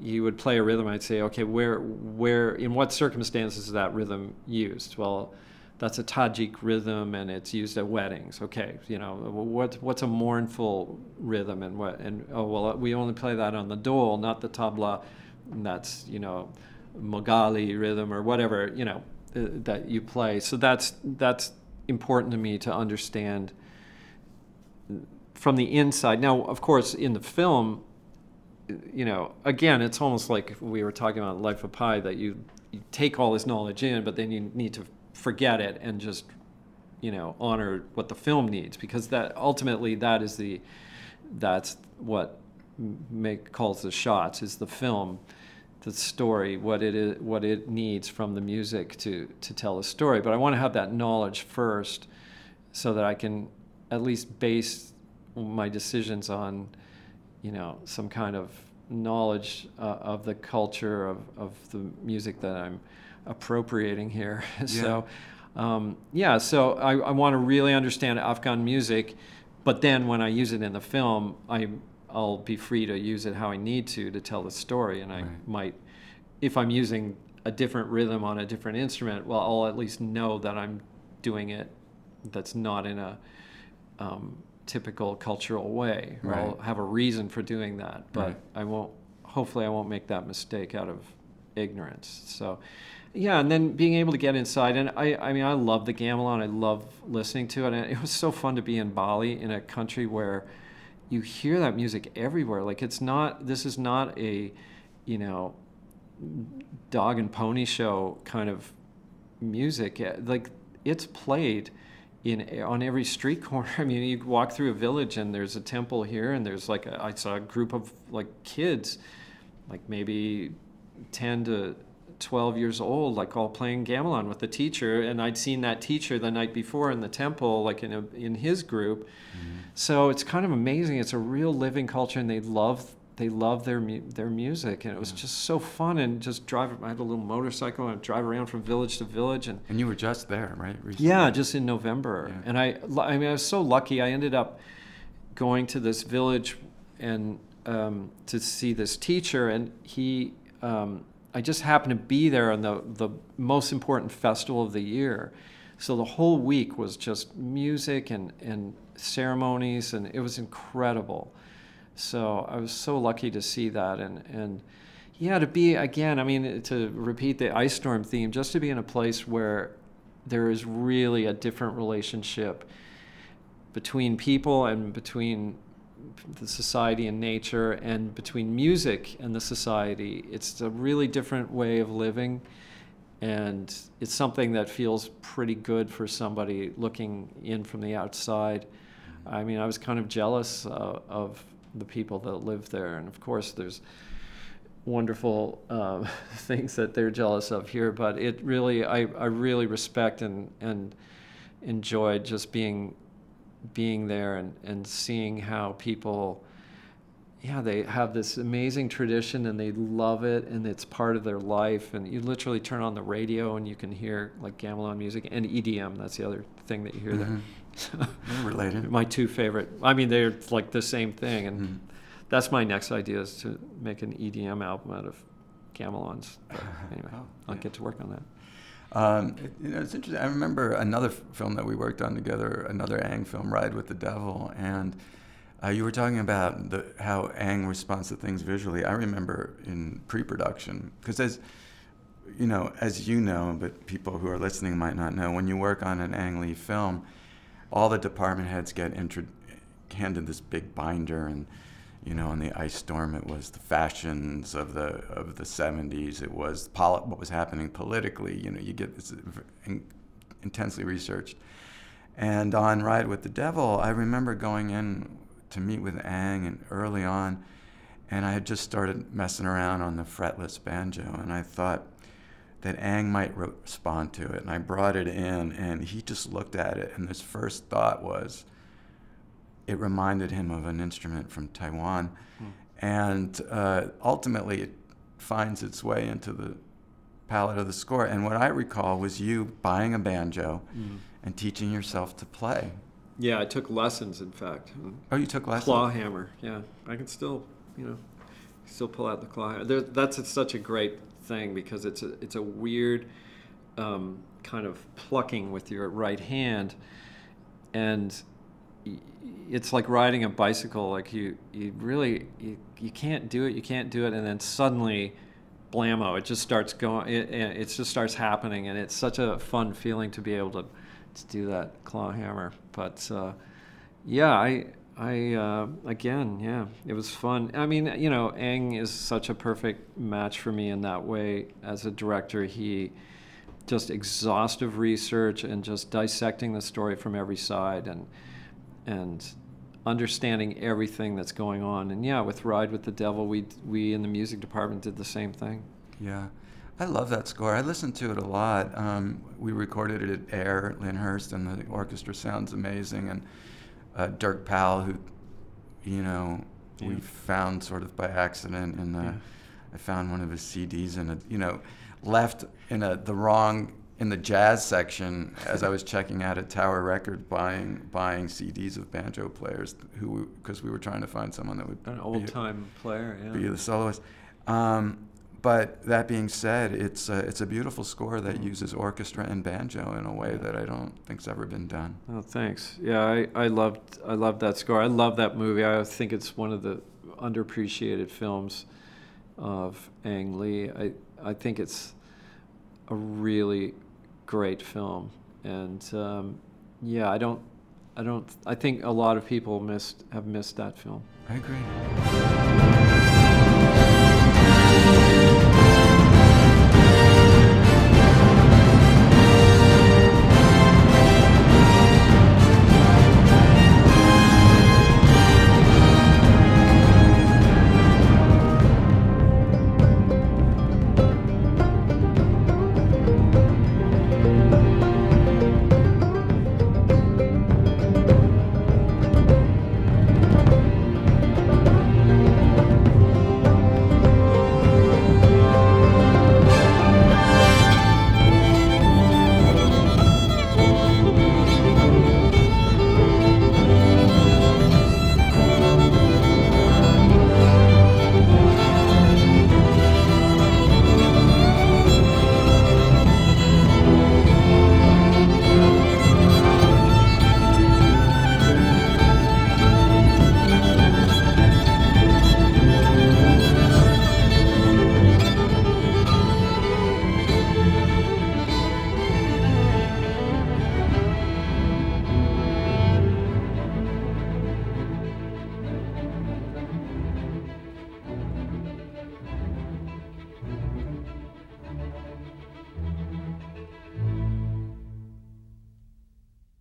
he would play a rhythm I'd say okay where where in what circumstances is that rhythm used? Well that's a Tajik rhythm and it's used at weddings okay you know what what's a mournful rhythm and what and oh well we only play that on the dhol not the tabla and that's you know Mogali rhythm or whatever you know uh, that you play so that's that's important to me to understand from the inside. Now, of course, in the film, you know, again, it's almost like we were talking about Life of Pi that you, you take all this knowledge in, but then you need to forget it and just, you know, honor what the film needs because that ultimately that is the, that's what make calls the shots is the film, the story, what it is, what it needs from the music to to tell a story. But I want to have that knowledge first, so that I can at least base my decisions on, you know, some kind of knowledge uh, of the culture of, of the music that I'm appropriating here. (laughs) so, um, yeah, so I, I want to really understand Afghan music, but then when I use it in the film, I I'll be free to use it how I need to to tell the story, and I Right. might, if I'm using a different rhythm on a different instrument, well, I'll at least know that I'm doing it that's not in a um, typical cultural way. Or I'll have a reason for doing that, but Right. I won't. Hopefully, I won't make that mistake out of ignorance. So, yeah, and then being able to get inside, and I, I mean, I love the gamelan. I love listening to it, and it was so fun to be in Bali, in a country where you hear that music everywhere. Like it's not. This is not a, you know, dog and pony show kind of music. Eh, like it's played in on every street (laughs) corner. I mean, you walk through a village and there's a temple here, and there's like a, I saw a group of like kids, like maybe ten to. 12 years old like all playing gamelan with the teacher and i'd seen that teacher the night before in the temple like in, a, in his group so it's kind of amazing it's a real living culture and they love they love their mu- their music and it was just so fun and just drive i had a little motorcycle and I'd drive around from village to village and And you were just there, right? recently? yeah, just in November. Yeah. And I, I mean, I was so lucky. I ended up going to this village and um, to see this teacher, and he, um, I just happened to be there on the the most important festival of the year. So the whole week was just music and and ceremonies, and it was incredible. So I was so lucky to see that, and and yeah, to be again. I mean, to repeat the ice storm theme, just to be in a place where there is really a different relationship between people and between the society and nature and between music and the society. It's a really different way of living. And it's something that feels pretty good for somebody looking in from the outside. I mean, I was kind of jealous uh, of the people that live there. And of course, there's wonderful uh, (laughs) things that they're jealous of here, but it really, I, I really respect and, and enjoyed just being being there and, and seeing how people yeah they have this amazing tradition and they love it and it's part of their life and you literally turn on the radio and you can hear like gamelan music and EDM that's the other thing that you hear Mhm. there related. (laughs) my two favorite I mean they're like the same thing and Mhm. that's my next idea is to make an EDM album out of gamelans but (laughs) anyway Oh, I'll yeah. get to work on that Um, it- you know, it's interesting. I remember another f- film that we worked on together, another Ang film, Ride with the Devil, and uh, you were talking about the, how Ang responds to things visually. I remember in pre-production, because as you know, as you know, but people who are listening might not know, when you work on an Ang Lee film, all the department heads get intro- handed this big binder and you know, in the ice storm, it was the fashions of the of the '70s. It was poli- what was happening politically. You know, you get this uh, in- intensely researched. And on Ride with the Devil, I remember going in to meet with Ang and early on, and I had just started messing around on the fretless banjo, and I thought that Ang might re- respond to it, and I brought it in, and he just looked at it, and his first thought was, it reminded him of an instrument from Taiwan, and uh, ultimately it finds its way into the palette of the score. And what I recall was you buying a banjo and teaching yourself to play. yeah I took lessons in fact Oh, you took lessons. claw hammer. Yeah, I can still, you know, still pull out the claw hammer. There, that's it's such a great thing because it's a it's a weird um, kind of plucking with your right hand, and it's like riding a bicycle. Like you, you really you, you can't do it. You can't do it, and then suddenly. Blammo! It just starts going. It, it just starts happening, and it's such a fun feeling to be able to, to do that claw hammer. But uh, yeah, I, I, uh, again, yeah, it was fun. I mean, you know, Ang is such a perfect match for me in that way. As a director, he just exhaustive research and just dissecting the story from every side and and understanding everything that's going on. And yeah, with Ride with the Devil, we we in the music department did the same thing. Yeah. I love that score. I listened to it a lot. Um, we recorded it at Air, Lyndhurst, and the orchestra sounds amazing. And uh, Dirk Powell, who, you know, we found sort of by accident, and Yeah. I found one of his CDs in a, you know, left in a the wrong in the jazz section as I was checking out at Tower Records, buying buying CDs of banjo players who because we were trying to find someone that would An be- old time player, yeah. be the soloist. Um, but that being said, it's a, it's a beautiful score that Mm. uses orchestra and banjo in a way that I don't think's ever been done. Oh, thanks. Yeah, I, I loved I loved that score. I love that movie. I think it's one of the underappreciated films of Ang Lee. I I think it's a really great film, and um, yeah, I don't I don't I think a lot of people missed have missed that film. I agree.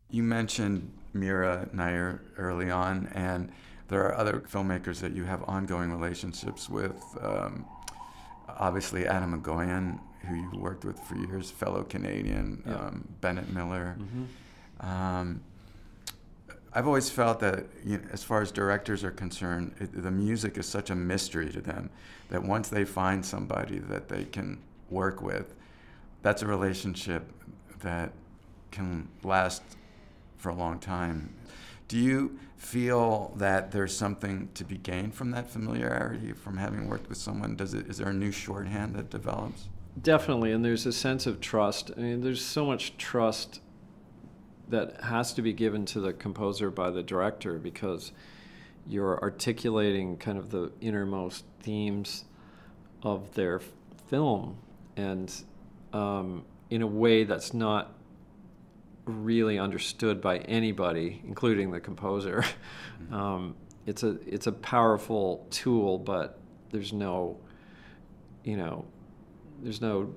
You mentioned Mira Nair early on, and there are other filmmakers that you have ongoing relationships with. Um, obviously, Atom Egoyan, who you worked with for years, fellow Canadian, Yeah. um, Bennett Miller. Mm-hmm. Um, I've always felt that, you know, as far as directors are concerned, it, the music is such a mystery to them that once they find somebody that they can work with, that's a relationship that can last for a long time. Do you feel that there's something to be gained from that familiarity, from having worked with someone? Does it, is there a new shorthand that develops? Definitely, and there's a sense of trust. I mean, there's so much trust that has to be given to the composer by the director because you're articulating kind of the innermost themes of their film and um, in a way that's not really understood by anybody, including the composer. (laughs) Um, it's a it's a powerful tool, but there's no, you know, there's no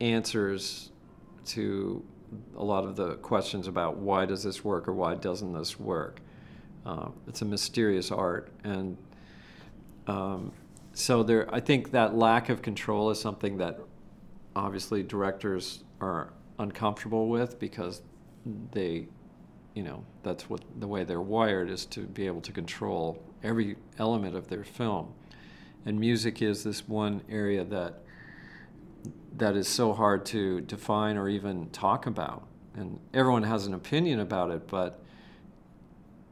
answers to a lot of the questions about why does this work or why doesn't this work. Um, it's a mysterious art, and um, so there. I think that lack of control is something that obviously directors are uncomfortable with because they, you know, that's what the way they're wired is to be able to control every element of their film, and music is this one area that that is so hard to define or even talk about. And everyone has an opinion about it, but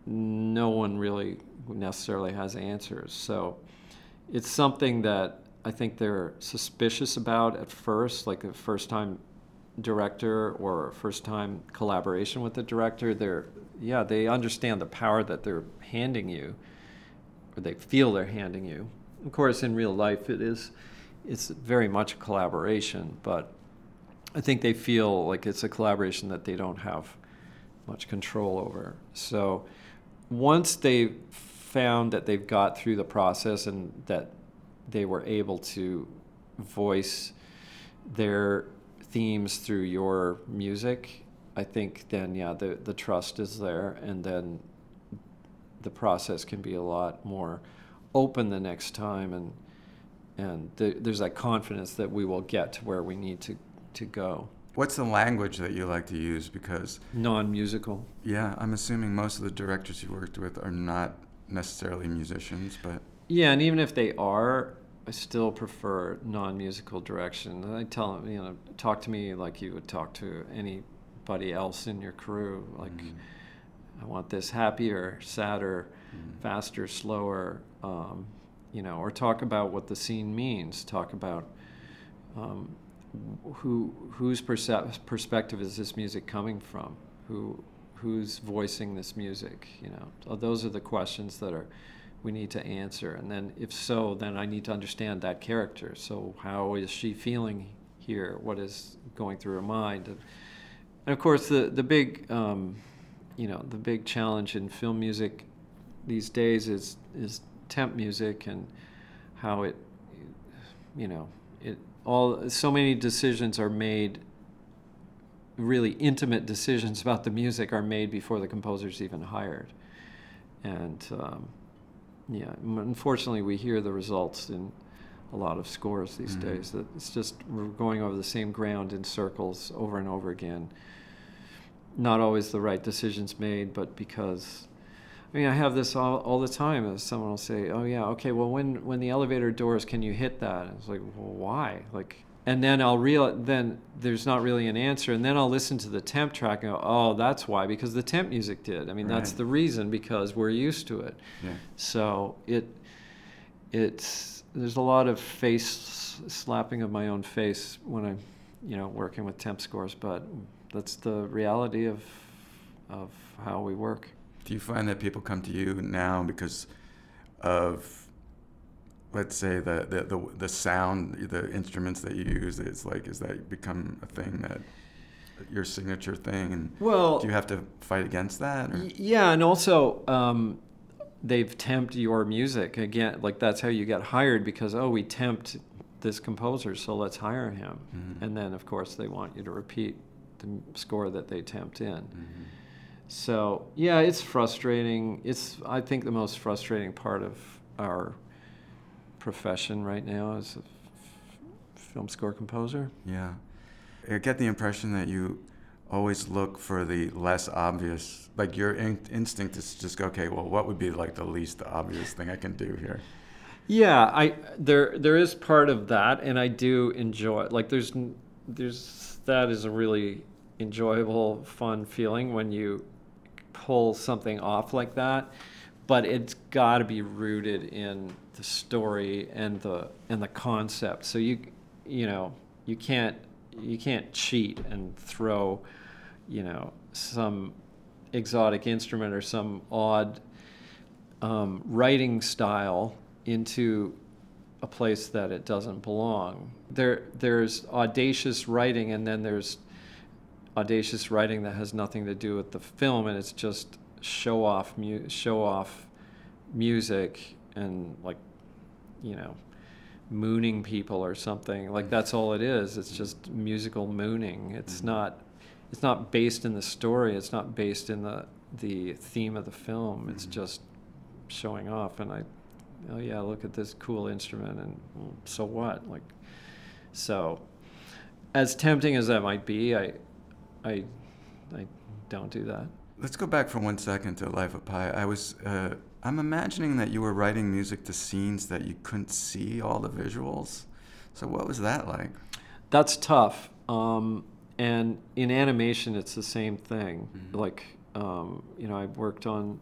no one really necessarily has answers. So it's something that I think they're suspicious about at first, like the first time director or first time collaboration with the director. They're, yeah, they understand the power that they're handing you, or they feel they're handing you. Of course, in real life, it is it's very much a collaboration, but I think they feel like it's a collaboration that they don't have much control over. So once they found that they've got through the process and that they were able to voice their themes through your music, I think then yeah, the the trust is there, and then the process can be a lot more open the next time and and th- there's that confidence that we will get to where we need to, to go. what's the language that you like to use? Because Non-musical. yeah, I'm assuming most of the directors you worked with are not necessarily musicians, but Yeah, and even if they are, I still prefer non-musical direction. I tell them, you know, talk to me like you would talk to anybody else in your crew. Like, I want this happier, sadder, faster, slower. Um, you know, or talk about what the scene means. Talk about um, who whose percep- perspective is this music coming from? Who who's voicing this music? You know, those are the questions that are we need to answer. And then, if so, then I need to understand that character. So, how is she feeling here? What is going through her mind? And, of course, the the big um, you know the big challenge in film music these days is is temp music and how it you know it all so many decisions are made really intimate decisions about the music are made before the composer's even hired and um, yeah unfortunately we hear the results in a lot of scores these Mhm. days that it's just we're going over the same ground in circles over and over again not always the right decisions made but because I mean, I have this all, all the time. As someone will say, "Oh yeah, okay. Well, when when the elevator doors, can you hit that?" And it's like, well, why? Like, and then I'll real then there's not really an answer, and then I'll listen to the temp track and go, "Oh, that's why," because the temp music did. I mean, that's the reason because we're used to it. yeah. So it it's there's a lot of face slapping of my own face when I'm you know working with temp scores, but that's the reality of of how we work. Do you find that people come to you now because of, let's say, the, the, the, the sound, the instruments that you use? It's like, is that become a thing that your signature thing? And Well, do you have to fight against that? Or? Yeah, and also um, they've temped your music again. Like that's how you get hired because oh, we tempt this composer, so let's hire him. Mhm. And then of course they want you to repeat the score that they tempt in. Mhm. So yeah, it's frustrating. It's I think the most frustrating part of our profession right now as a f- film score composer. Yeah. I get the impression that you always look for the less obvious, like your in- instinct is just go, okay, well, what would be like the least obvious thing I can do here? Yeah, I there there is part of that, and I do enjoy. Like, there's there's that is a really enjoyable, fun feeling when you pull something off like that. But it's got to be rooted in the story and the and the concept. So you you know you can't you can't cheat and throw you know some exotic instrument or some odd um, writing style into a place that it doesn't belong. There, there's audacious writing, and then there's audacious writing that has nothing to do with the film, and it's just show off, mu- show off music and like, you know, mooning people or something. Like that's all it is. It's just musical mooning. It's Mhm. not. It's not based in the story. It's not based in the the theme of the film. It's just showing off. And I, oh yeah, look at this cool instrument. And well, so what? Like, so as tempting as that might be, I, I, I don't do that. Let's go back for one second to Life of Pi. I was, uh, I'm imagining that you were writing music to scenes that you couldn't see all the visuals. So what was that like? That's tough. Um, and in animation, it's the same thing. Mhm. Like, um, you know, I worked on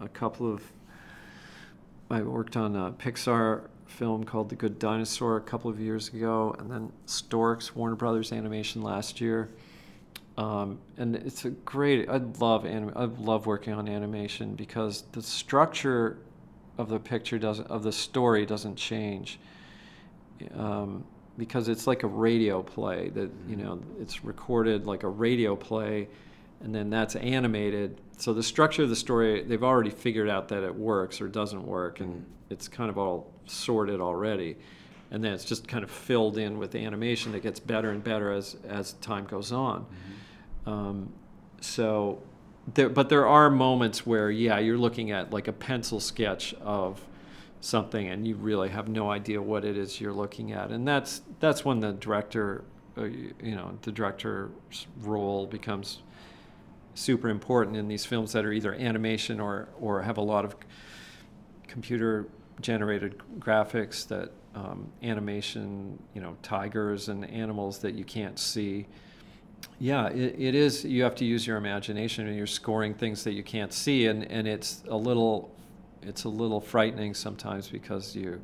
a couple of. I worked on a Pixar film called The Good Dinosaur a couple of years ago, and then Storks, Warner Brothers Animation last year. Um, and it's a great. I love anim- I love working on animation because the structure of the picture doesn't of the story doesn't change. Um, because it's like a radio play that you know it's recorded like a radio play and then that's animated. So the structure of the story they've already figured out that it works or doesn't work and it's kind of all sorted already. And then it's just kind of filled in with animation that gets better and better as as time goes on um, so there, but there are moments where yeah you're looking at like a pencil sketch of something and you really have no idea what it is you're looking at and that's that's when the director uh, you know, the director's role becomes super important in these films that are either animation or or have a lot of computer generated graphics that um, animation, you know, tigers and animals that you can't see. Yeah, it, it is. You have to use your imagination, and you're scoring things that you can't see, and, and it's a little, it's a little frightening sometimes because you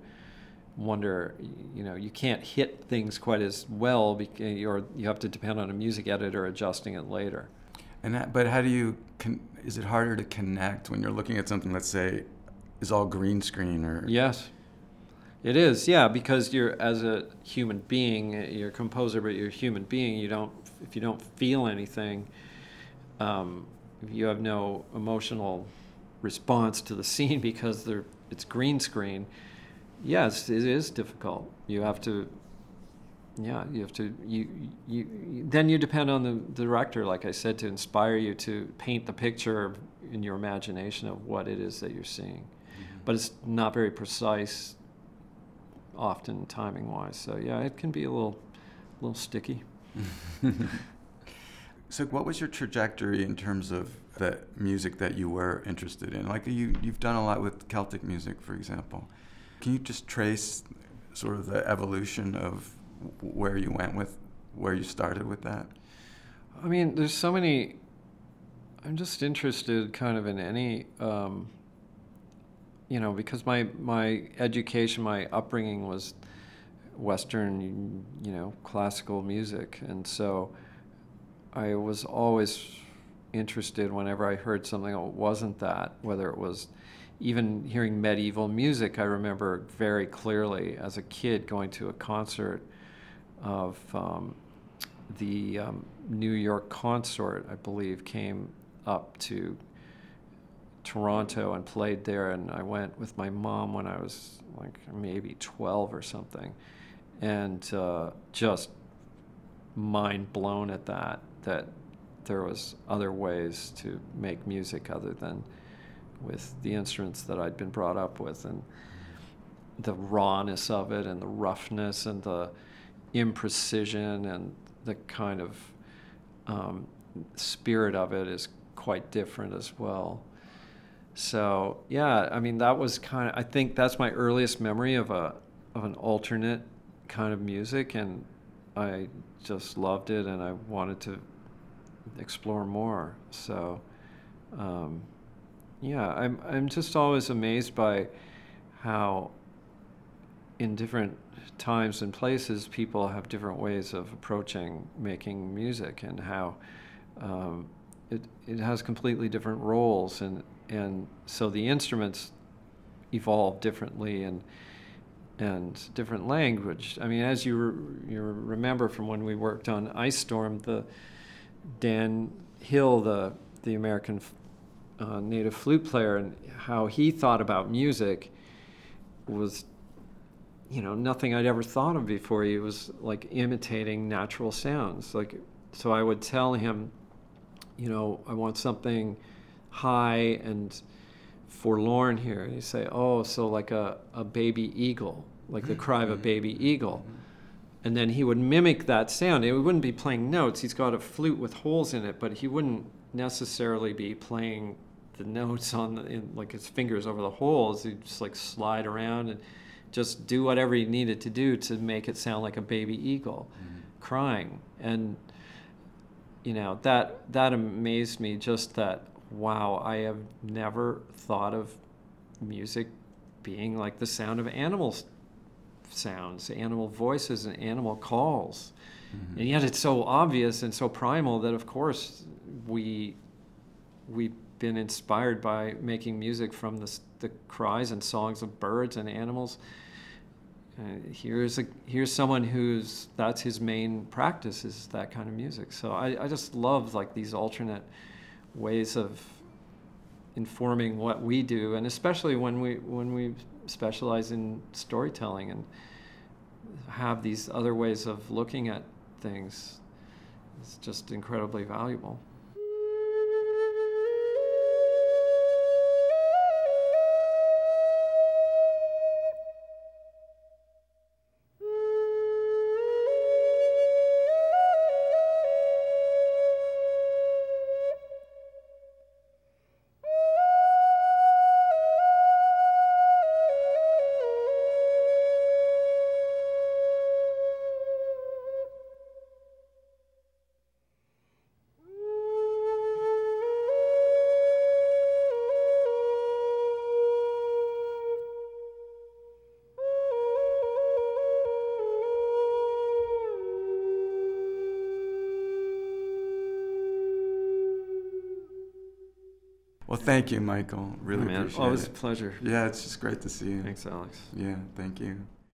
wonder, you know, you can't hit things quite as well, because, or you have to depend on a music editor adjusting it later. And that, but how do you? Con- is it harder to connect when you're looking at something? Let's say, is all green screen or Yes, it is. Yeah, because you're as a human being, you're a composer, but you're a human being. You don't, if you don't feel anything, um, if you have no emotional response to the (laughs) scene because they're, it's green screen. Yes, it is difficult. You have to. Yeah, you have to. You, you you then you depend on the director, like I said, to inspire you to paint the picture in your imagination of what it is that you're seeing but it's not very precise often timing wise so yeah it can be a little little sticky (laughs) So, what was your trajectory in terms of the music that you were interested in? Like you, you've done a lot with Celtic music, for example. Can you just trace sort of the evolution of where you went with, where you started with that? i mean there's so many i'm just interested kind of in any um, you know because my my education my upbringing was western you know classical music and so I was always interested whenever I heard something that wasn't that, whether it was even hearing medieval music. I remember very clearly as a kid going to a concert of um, the um, New York Consort, I believe, came up to Toronto and played there. And I went with my mom when I was like maybe 12 or something. And uh, just mind blown at that that there was other ways to make music other than with the instruments that I'd been brought up with and the rawness of it and the roughness and the imprecision and the kind of um, spirit of it is quite different as well. So yeah, I mean that was kind of I think that's my earliest memory of a of an alternate kind of music and I just loved it and I wanted to explore more. So, um, yeah, I'm, I'm just always amazed by how, in different times and places, people have different ways of approaching making music and how um, it, it has completely different roles. And, and so the instruments evolve differently and and different language. I mean, as you re- you remember from when we worked on Ice Storm, the Dan Hill, the the American uh, native flute player, and how he thought about music was, you know, nothing I'd ever thought of before. He was like imitating natural sounds. Like, so I would tell him, you know, I want something high and forlorn here. And you say, oh, so like a, a baby eagle, like the cry of a mm-hmm. baby mm-hmm. eagle. And then he would mimic that sound. It wouldn't be playing notes. He's got a flute with holes in it, but he wouldn't necessarily be playing the notes on the, in, like his fingers over the holes. He'd just like slide around and just do whatever he needed to do to make it sound like a baby eagle mm-hmm. crying. And you know that that amazed me. Just that wow, I have never thought of music being like the sound of animals sounds, animal voices and animal calls. Mm-hmm. And yet it's so obvious and so primal that of course we we've been inspired by making music from the, the cries and songs of birds and animals. Uh, here's a here's someone who's that's his main practice is that kind of music. So I, I just love like these alternate ways of informing what we do, and especially when we when we specialize in storytelling and have these other ways of looking at things. It's just incredibly valuable. Thank you, Mychael. Really Oh, man, appreciate always a pleasure. Yeah, it's just great to see you. Thanks, Alex. Yeah, thank you.